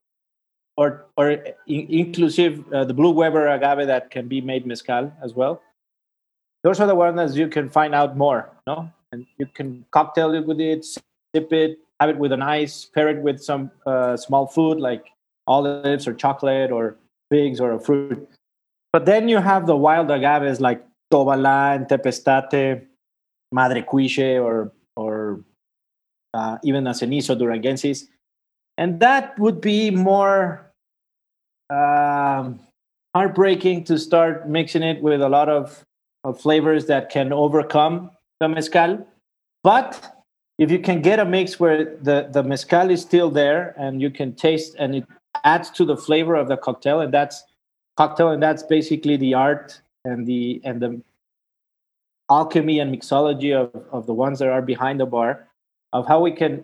or or in, inclusive uh, the blue Weber agave that can be made mezcal as well. Those are the ones that you can find out more, no? And you can cocktail it with it, sip it, have it with an ice, pair it with some uh, small food like olives or chocolate or figs or a fruit. But then you have the wild agaves like Tobalá, Tepeztate, Madre Cuiche, or or uh, even a Cenizo Duranguensis, and that would be more um, heartbreaking to start mixing it with a lot of, of flavors that can overcome the mezcal. But if you can get a mix where the, the mezcal is still there and you can taste and it adds to the flavor of the cocktail, and that's cocktail, and that's basically the art and the and the alchemy and mixology of, of the ones that are behind the bar of how we can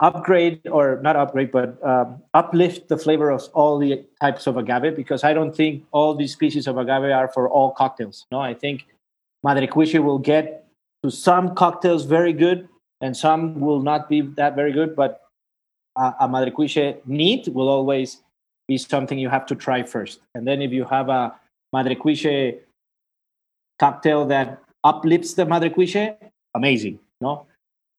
upgrade or not upgrade but um, uplift the flavor of all the types of agave because i don't think all these species of agave are for all cocktails. No i think madre will get to some cocktails very good and some will not be that very good but a madre cuiche neat will always be something you have to try first. And then if you have a madre cuiche cocktail that uplifts the madre cuiche amazing no?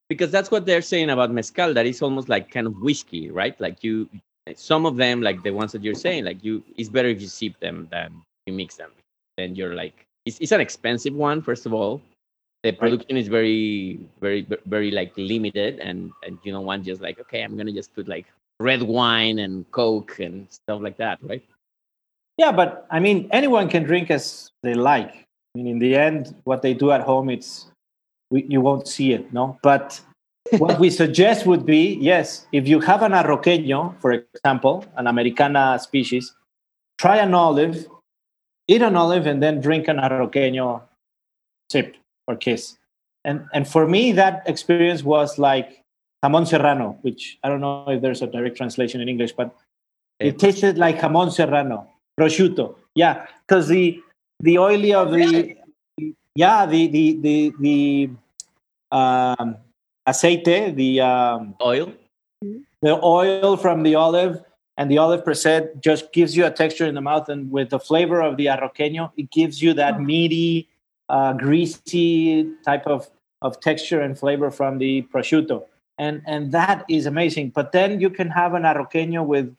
Because that's what they're saying about mezcal that is almost like kind of whiskey right? Like you some of them like the ones that you're saying like you it's better if you sip them than you mix them. Then you're like it's, it's an expensive one first of all the production is very very very like limited and and you don't want just like okay i'm gonna just put like red wine and coke and stuff like that right? Yeah but i mean anyone can drink as they like. I mean in the end what they do at home it's we, you won't see it no? But what we suggest would be yes if you have an arroqueño for example an americana species try an olive eat an olive and then drink an arroqueño sip or kiss. And and for me that experience was like jamon serrano which i don't know if there's a direct translation in english but it tasted like jamon serrano prosciutto. Yeah because the the oily of the yeah the the the the um aceite the um oil? the oil from the olive and the olive percent just gives you a texture in the mouth and with the flavor of the arroqueño it gives you that meaty uh, greasy type of, of texture and flavor from the prosciutto. And and that is amazing. But then you can have an arroqueño with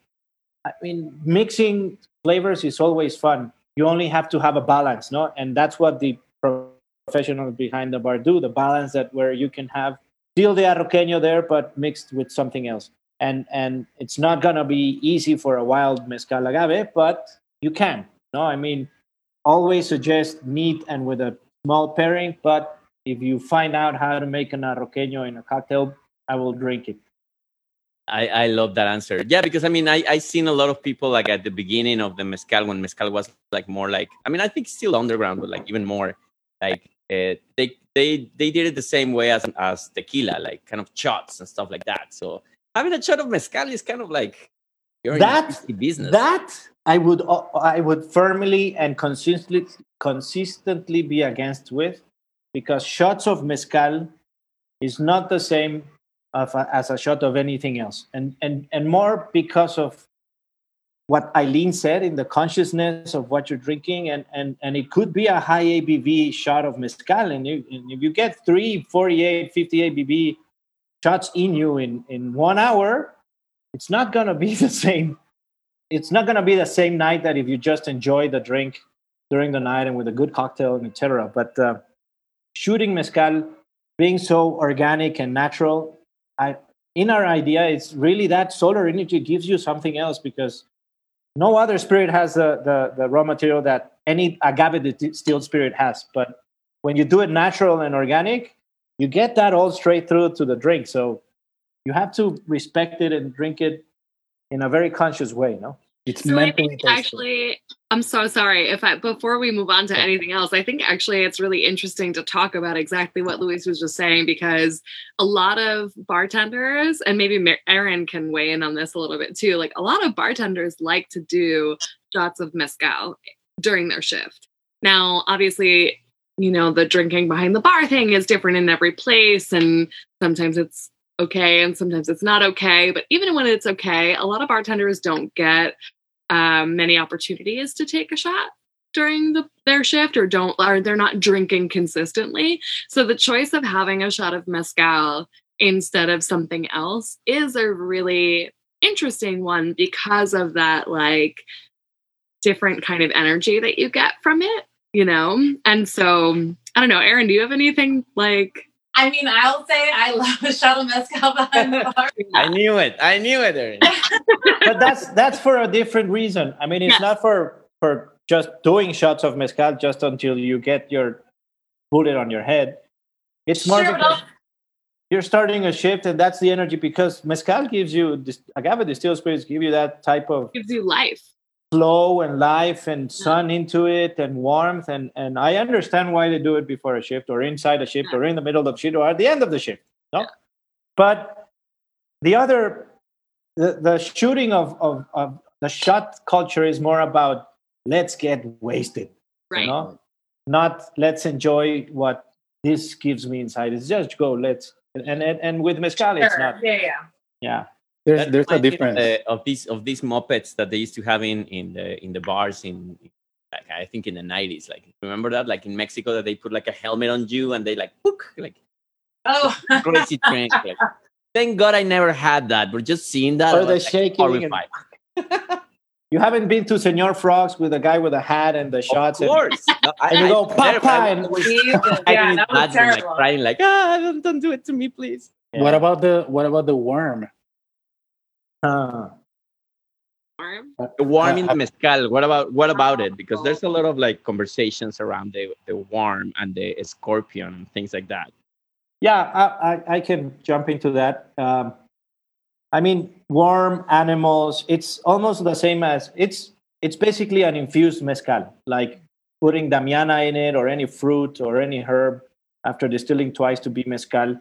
i mean mixing flavors is always fun. You only have to have a balance no? And that's what the professionals behind the bar do the balance that where you can have still the arroqueño there but mixed with something else. And and it's not gonna be easy for a wild mezcal agave but you can no? I mean always suggest meat and with a small pairing but if you find out how to make an arroqueño in a cocktail i will drink it I, I love that answer. Yeah, because I mean, I I seen a lot of people like at the beginning of the mezcal when mezcal was like more like I mean, I think still underground, but like even more like uh, they they they did it the same way as as tequila, like kind of shots and stuff like that. So having a shot of mezcal is kind of like you're that in business. that i would uh, i would firmly and consistently consistently be against with because shots of mezcal is not the same a, as a shot of anything else. And and and more because of what Eileen said in the consciousness of what you're drinking and and and it could be a high ABV shot of mezcal and, you, and if you get 3 48 50 ABV shots in you in in 1 hour it's not going to be [laughs] the same it's not going to be the same night that if you just enjoy the drink during the night and with a good cocktail and etc but uh, shooting mezcal being so organic and natural i in our idea it's really that solar energy gives you something else because no other spirit has the, the, the raw material that any agave distilled spirit has. But when you do it natural and organic you get that all straight through to the drink. So you have to respect it and drink it in a very conscious way no it's So I mentally think actually, I'm so sorry if I before we move on to anything else, I think actually it's really interesting to talk about exactly what Luis was just saying because a lot of bartenders and maybe Eryn can weigh in on this a little bit too. Like a lot of bartenders like to do shots of mezcal during their shift. Now, obviously, you know the drinking behind the bar thing is different in every place, and sometimes it's okay and sometimes it's not okay. But even when it's okay, a lot of bartenders don't get um, many opportunities to take a shot during the, their shift or don't or they're not drinking consistently. So the choice of having a shot of mezcal instead of something else is a really interesting one because of that like different kind of energy that you get from it, you know? And so I don't know, Eryn, do you have anything like I mean, I'll say I love a shot of mezcal behind the bar. I knew it. I knew it, Eryn. [laughs] but that's that's for a different reason. I mean, it's Yes. not for for just doing shots of mezcal just until you get your bullet on your head. It's more Sure, because you're starting a shift, and that's the energy because mezcal gives you this agave distilled spirits give you that type of gives you life? Flow and life and sun into it and warmth and and I understand why they do it before a shift or inside a shift or in the middle of shift or at the end of the shift. No, but the other the, the shooting of, of of the shot culture is more about let's get wasted, Right. you know, not let's enjoy what this gives me inside. It's just go let's and and, and with mezcal it's not Yeah, yeah. yeah. There's That there's a reminds me of difference. the- of these of these mopeds that they used to have in in the in the bars in like I think in the nineties. Like remember that? Like in Mexico that they put like a helmet on you and they like book like Oh, crazy train. Like, thank God I never had that. But just seeing that, I Or the was, like, shaking and- [laughs] You haven't been to Senor Frogs with a guy with a hat and the shots Of and course. No, I, and you I- go, I- "Papa," and- [laughs] Jesus. [laughs] I yeah, didn't that was imagine, like crying like ah don't, don't do it to me please. What about the what about the worm? Uh, Warm. The in the mezcal. What about what about it? Because there's a lot of like conversations around the the worm and the scorpion and things like that. yeah, I, I, I can jump into that. Um, I mean, warm animals. It's almost the same as it's. It's basically an infused mezcal, like putting damiana in it or any fruit or any herb after distilling twice to be mezcal.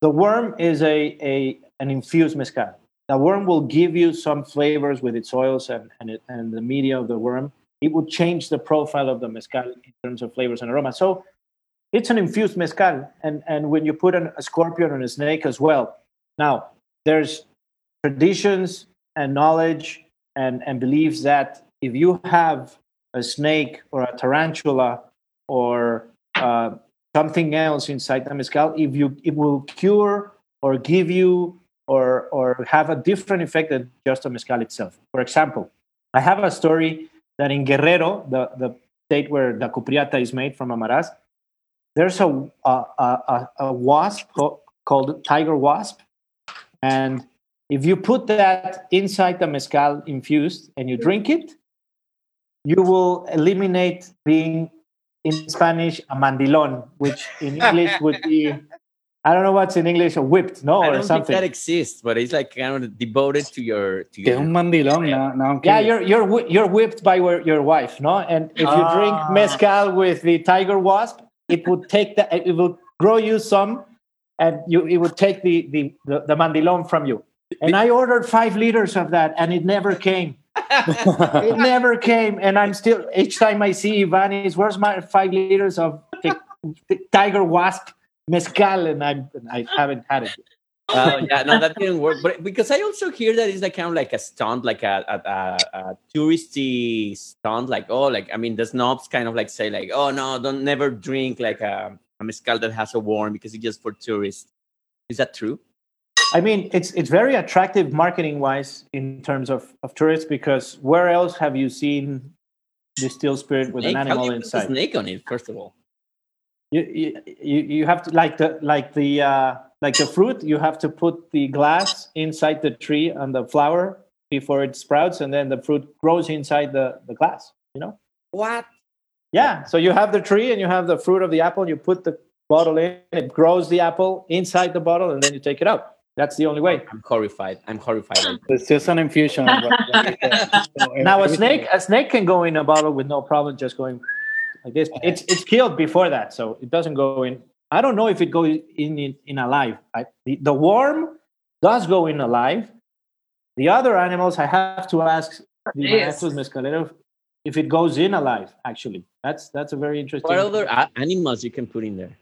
The worm is a, a an infused mezcal. The worm will give you some flavors with its oils and and, it, and the media of the worm. It will change the profile of the mezcal in terms of flavors and aroma. So it's an infused mezcal and and when you put an, a scorpion and a snake as well now there's traditions and knowledge and and beliefs that if you have a snake or a tarantula or uh, something else inside the mezcal if you it will cure or give you or or have a different effect than just a mezcal itself. For example i have a story that in guerrero the the state where the cupreata is made from Amarás there's a a, a, a- wasp called tiger wasp, and if you put that inside the mezcal infused and you drink it, you will eliminate being in Spanish a mandilon, which in English would be I don't know what's in English, whipped, no, I or don't something. think that exists, but it's like kind of devoted to your to your. un mandilón. Now, now I'm Yeah, you're you're you're whipped by your, your wife, no? And if you drink Ah. mezcal with the tiger wasp, it would take that. It will grow you some, and you it would take the the the, the mandilon from you. And I ordered five liters of that, and it never came. [laughs] it never came, and I'm still each time I see Ivanis, where's my five liters of the, t- tiger wasp mezcal? And I I haven't had it. Uh, yeah, no, that didn't work. But because I also hear that it's like kind of like a stunt, like a, a, a, a touristy stunt. Like, oh, like I mean, the snobs kind of like say like, oh no, don't never drink like a, a mezcal that has a worm because it's just for tourists. Is that true? I mean, it's it's very attractive marketing wise in terms of, of tourists because where else have you seen distilled spirit with Snake? an How do animal you inside? snake on it? First of all, You, you you you have to like the like the uh, like the fruit. You have to put the glass inside the tree and the flower before it sprouts, and then the fruit grows inside the the glass. You know. what? Yeah. So you have the tree and you have the fruit of the apple. You put the bottle in. It grows the apple inside the bottle, and then you take it out. That's the only way. I'm horrified. I'm horrified. It's just an infusion. of what- what you said. So now a snake a snake can go in a bottle with no problem just going like this it's it's killed before that so it doesn't go in i don't know if it goes in in, in alive I, the, the worm does go in alive the other animals i have to ask the Yes. maestros mescaleros if it goes in alive actually that's that's a very interesting what other a- animals you can put in there?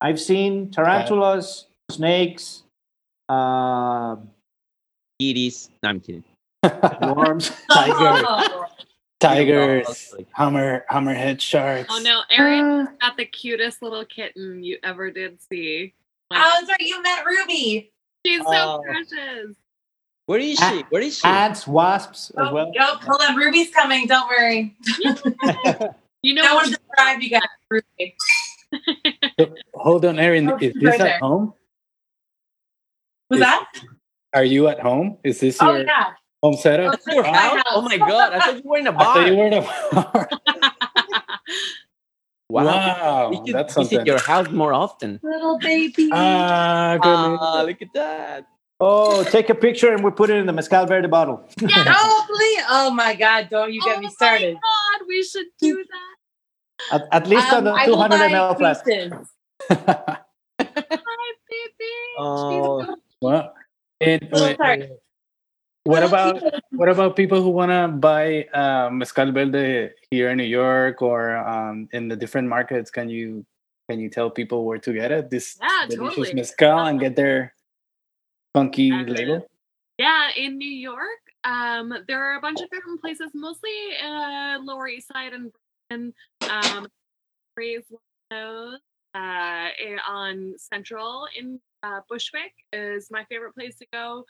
i've seen tarantulas snakes uh, Kitties. No, I'm kidding. [laughs] [laughs] worms. Tiger, [laughs] tigers, Like- hammer, hammerhead sharks. Oh no, Eryn uh. got the cutest little kitten you ever did see. Like, oh, that's right. You met Ruby. she's so Oh. precious. Where is she? Where is she? Ants, wasps as Oh, well. oh, hold on. Ruby's coming. Don't worry. [laughs] You know No what? one describe you guys. Ruby. [laughs] Hold on, Eryn. Oh, Is this right at there. home? Was Is- that? Are you at home? Is this Oh your yeah. Home setup? Oh, Your my house? house. Oh my god! I thought you were in a [laughs] I thought you bar. were in a bar. [laughs] Wow. Wow, We should that's visit something. your house more often. Little baby. Ah, good. Ah, look at that. Oh, take a picture and we put it in the mezcal verde bottle. [laughs] oh please. Oh my God! Don't you get oh me started. Oh my god, we should do that. At, at least on Um, the I 200 ml flask. Hi, baby. Oh. She's so well, it, Oh, sorry. What about what about people who want to buy uh, mezcal verde here in New York or um, in the different markets? Can you can you tell people where to get it? This Yeah, delicious totally. mezcal and get their funky Uh, label. Yeah, in New York, um, there are a bunch of different places, mostly uh, Lower East Side and Brooklyn. Um, those. Uh, eh, on Central in uh, Bushwick is my favorite place to go.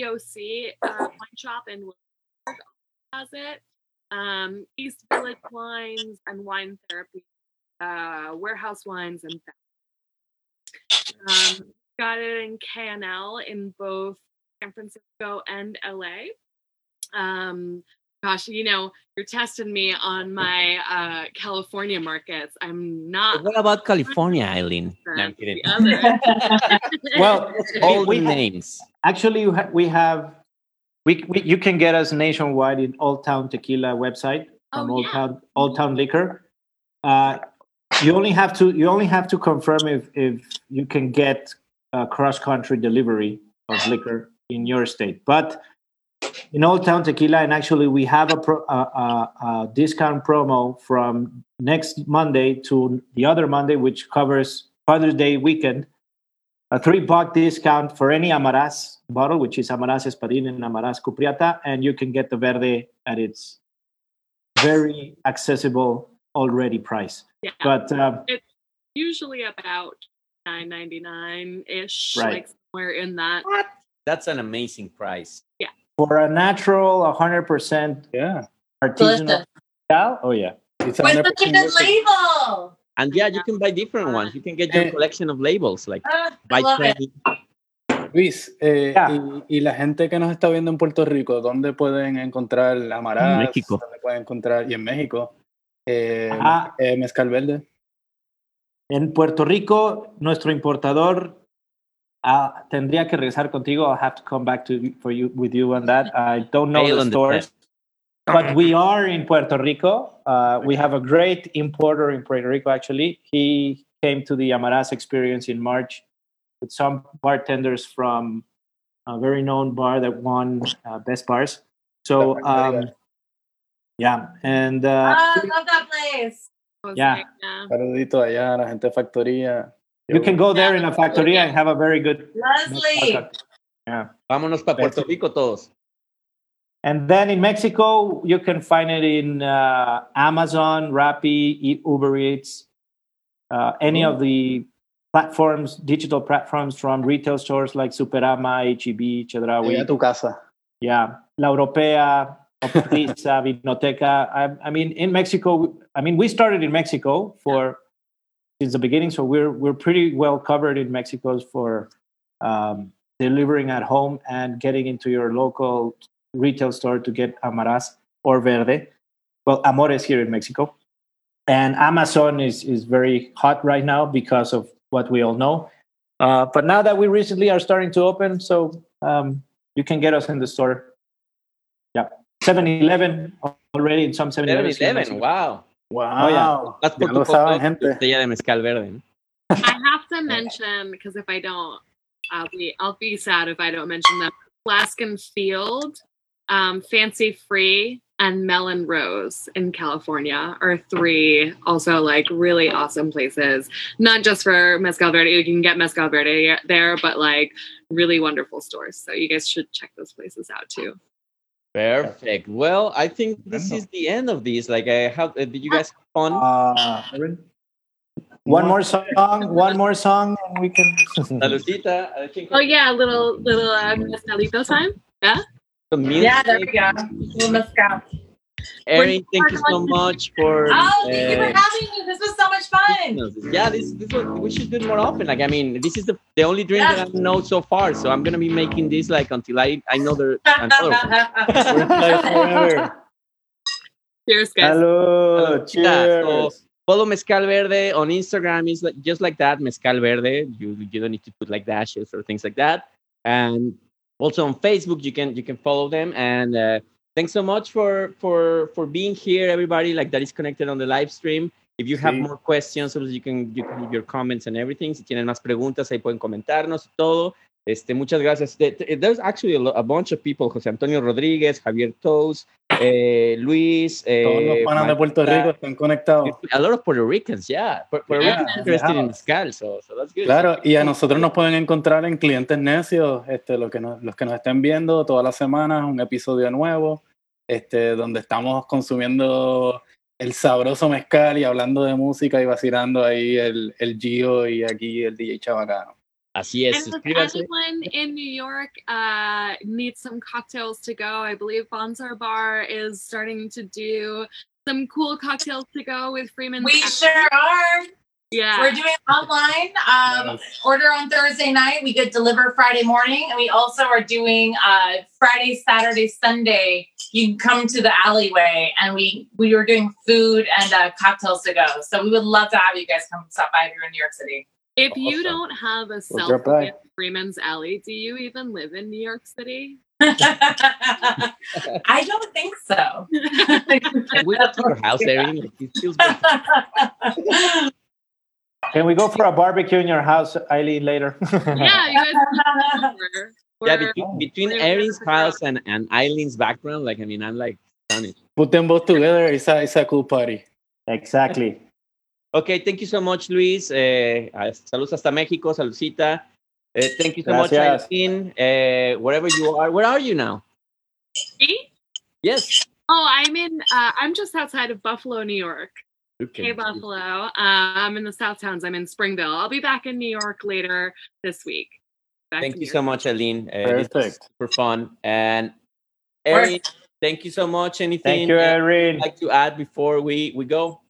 DOC uh, wine shop in Williamsburg has it. Um, East Village Wines and Wine Therapy, uh, Warehouse Wines and um, got it in K&L in both San Francisco and LA. Um, gosh, you know, you're testing me on my uh, California markets. I'm not. What about California, [laughs] Eileen? No, I'm kidding. [laughs] Well, [laughs] All we the names. actually we have we, we you can get us nationwide in Old Town Tequila website from Oh, Old yeah. Town Old Town Liquor. Uh, you only have to you only have to confirm if if you can get a cross country delivery of liquor in your state. But in Old Town Tequila, and actually we have a, pro, a, a, a discount promo from next Monday to the other Monday, which covers Father's Day weekend a three buck discount for any Amarás bottle, which is Amarás Espadín and Amarás Cupreata, and you can get the Verde at its very accessible already price. yeah. But um, usually about nine ninety nine ish, Right. like somewhere in that. What? That's an amazing price. For a natural 100% Yeah, artisanal mezcal, oh yeah. it's With 100% such a good worth it. label. And yeah, you can buy different ones. You can get your Eh. collection of labels, like Ah, I buy love it. 20. Luis, eh, Yeah. y, y la gente que nos está viendo en Puerto Rico, ¿dónde pueden encontrar Amaras? México. ¿Dónde pueden encontrar? Y en México, eh, eh, Mezcal Verde. En Puerto Rico, nuestro importador ah, tendría que regresar contigo. I'll have to come back to for you with you on that. I don't know Fail the on the stores, but we are in Puerto Rico. Uh, we have a great importer in Puerto Rico. Actually, he came to the Amarás experience in March with some bartenders from a very known bar that won uh, Best Bars. So, um, yeah, and uh, Ah, I love that place. Yeah. yeah. Saludito allá a la gente de Factoría. You can go there in a factory and have a very good. Leslie. Yeah. Vámonos para Puerto Rico todos. And then in Mexico, you can find it in uh, Amazon, Rappi, E- Uber Eats, uh, any of the platforms, digital platforms from retail stores like Superama, HEB, Llegué a Chedraui, tu casa. yeah, La Europea, Optisa, [laughs] Vinoteca. I, I mean, in Mexico, I mean, we started in Mexico for since the beginning, so we're we're pretty well covered in Mexico for um, delivering at home and getting into your local retail store to get Amarás or Verde. Well, Amores here in Mexico. And Amazon is, is very hot right now because of what we all know. Uh, but now that we recently are starting to open, so um, you can get us in the store. Yeah. 7 Eleven already in some 7 7-Eleven, wow. Wow. yeah. That's por Ya tu lo saben, de gente. botella de mezcal verde. ¿no? I have to mention because if I don't, I'll be I'll be sad if I don't mention them. Flask and Field, um, Fancy Free, and Melon Rose in California are three also like really awesome places. Not just for Mezcal Verde, you can get Mezcal Verde there, but like really wonderful stores. So you guys should check those places out too. Perfect. Well, I think this is the end of this. Like, I have. Uh, did you guys have fun? Uh, one more song, one more song, and we can. [laughs] Salucita, I think. Oh yeah, a little little uh, mezcalito time. Yeah. the music. yeah, there we go. Little mezcal. Eryn, thank you so much for. Oh, thank you for uh, having me. This was so much fun. Yeah, this this one we should do it more often. Like, I mean, this is the the only drink that I know so far. So I'm gonna be making this like until I I know there another one. [laughs] Cheers, guys. Hello, Yeah, cheers. so follow Mezcal Verde on Instagram. Is like just like that, Mezcal Verde. You you don't need to put like dashes or things like that. And also on Facebook, you can you can follow them. And uh, thanks so much for for for being here, everybody. Like that is connected on the live stream. If you have Sí. more questions, you can you can leave your comments and everything. Si tienen más preguntas, ahí pueden comentarnos todo. Este, muchas gracias. There- there- There's actually a, bunch of people: José Antonio Rodríguez, Javier Toes, eh, Luis. Todos los eh, panas de Puerto Rico están conectados. a lot of Puerto Ricans, yeah. Pu- Puerto Yeah, Ricans interested in yeah. mezcal, so, so that's good. Claro, y a nosotros nos pueden encontrar en Clientes Necios, este, lo que nos- los que nos estén viendo todas las semanas, un episodio nuevo, este, donde estamos consumiendo el sabroso mezcal y hablando de música y vacilando ahí el, el Gio y aquí el DJ Chabacano. Así es, And if anyone in New York uh, needs some cocktails to go, I believe Banzarbar is starting to do some cool cocktails to go with Freeman. We sure are. Yeah. We're doing online. Um, order on Thursday night. We get deliver Friday morning, and we also are doing uh, Friday, Saturday, Sunday. You can come to the alleyway, and we we are doing food and uh, cocktails to go. So we would love to have you guys come stop by if you're in New York City. If you don't have a We'll cell drop phone by. in Freeman's Alley, do you even live in New York City? [laughs] I don't think so. Can we go your house, Eryn? Like, it feels good. [laughs] Can we go for a barbecue in your house, Eileen, later? [laughs] yeah, you guys can we're, Yeah, between, between we're- Eryn's house and, and Eileen's background, like, I mean, I'm like astonished. Put them both together, it's a, it's a cool party. exactly. Okay, thank you so much, Luis. Eh, saludos hasta Mexico, saludcita. Eh, thank you so Gracias. much, Eileen. Uh, wherever you are, where are you now? Me? Yes. Oh, I'm in. Uh, I'm just outside of Buffalo, New York. Okay. Hey, Buffalo. Uh, I'm in the South Towns. I'm in Springville. I'll be back in New York later this week. Back Thank you New so much, Eileen. Uh, Perfect. super fun. And Eryn, thank you so much. Anything Thank you, Eryn. you'd like to add before we, we go?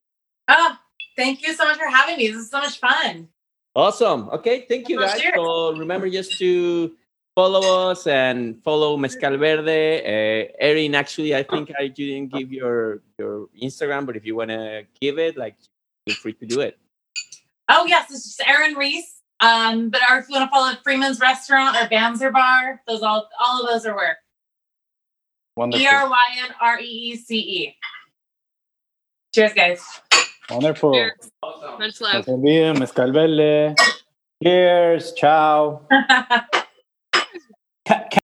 Oh, thank you so much for having me. This is so much fun. Awesome. Okay, thank you guys. So remember just to follow us and follow Mezcal Verde. Uh, Eryn, actually, I think I didn't give your your Instagram, but if you want to give it, like, feel free to do it. Oh yes, it's just Eryn Reece. Um, but or if you want to follow Freeman's Restaurant or Banzarbar, those all all of those are work. Wonderful. E R Y N R E E C E. Cheers, guys. Wonderful. Cheers. Much love. Envío, mezcal verde. Cheers. Ciao. [laughs]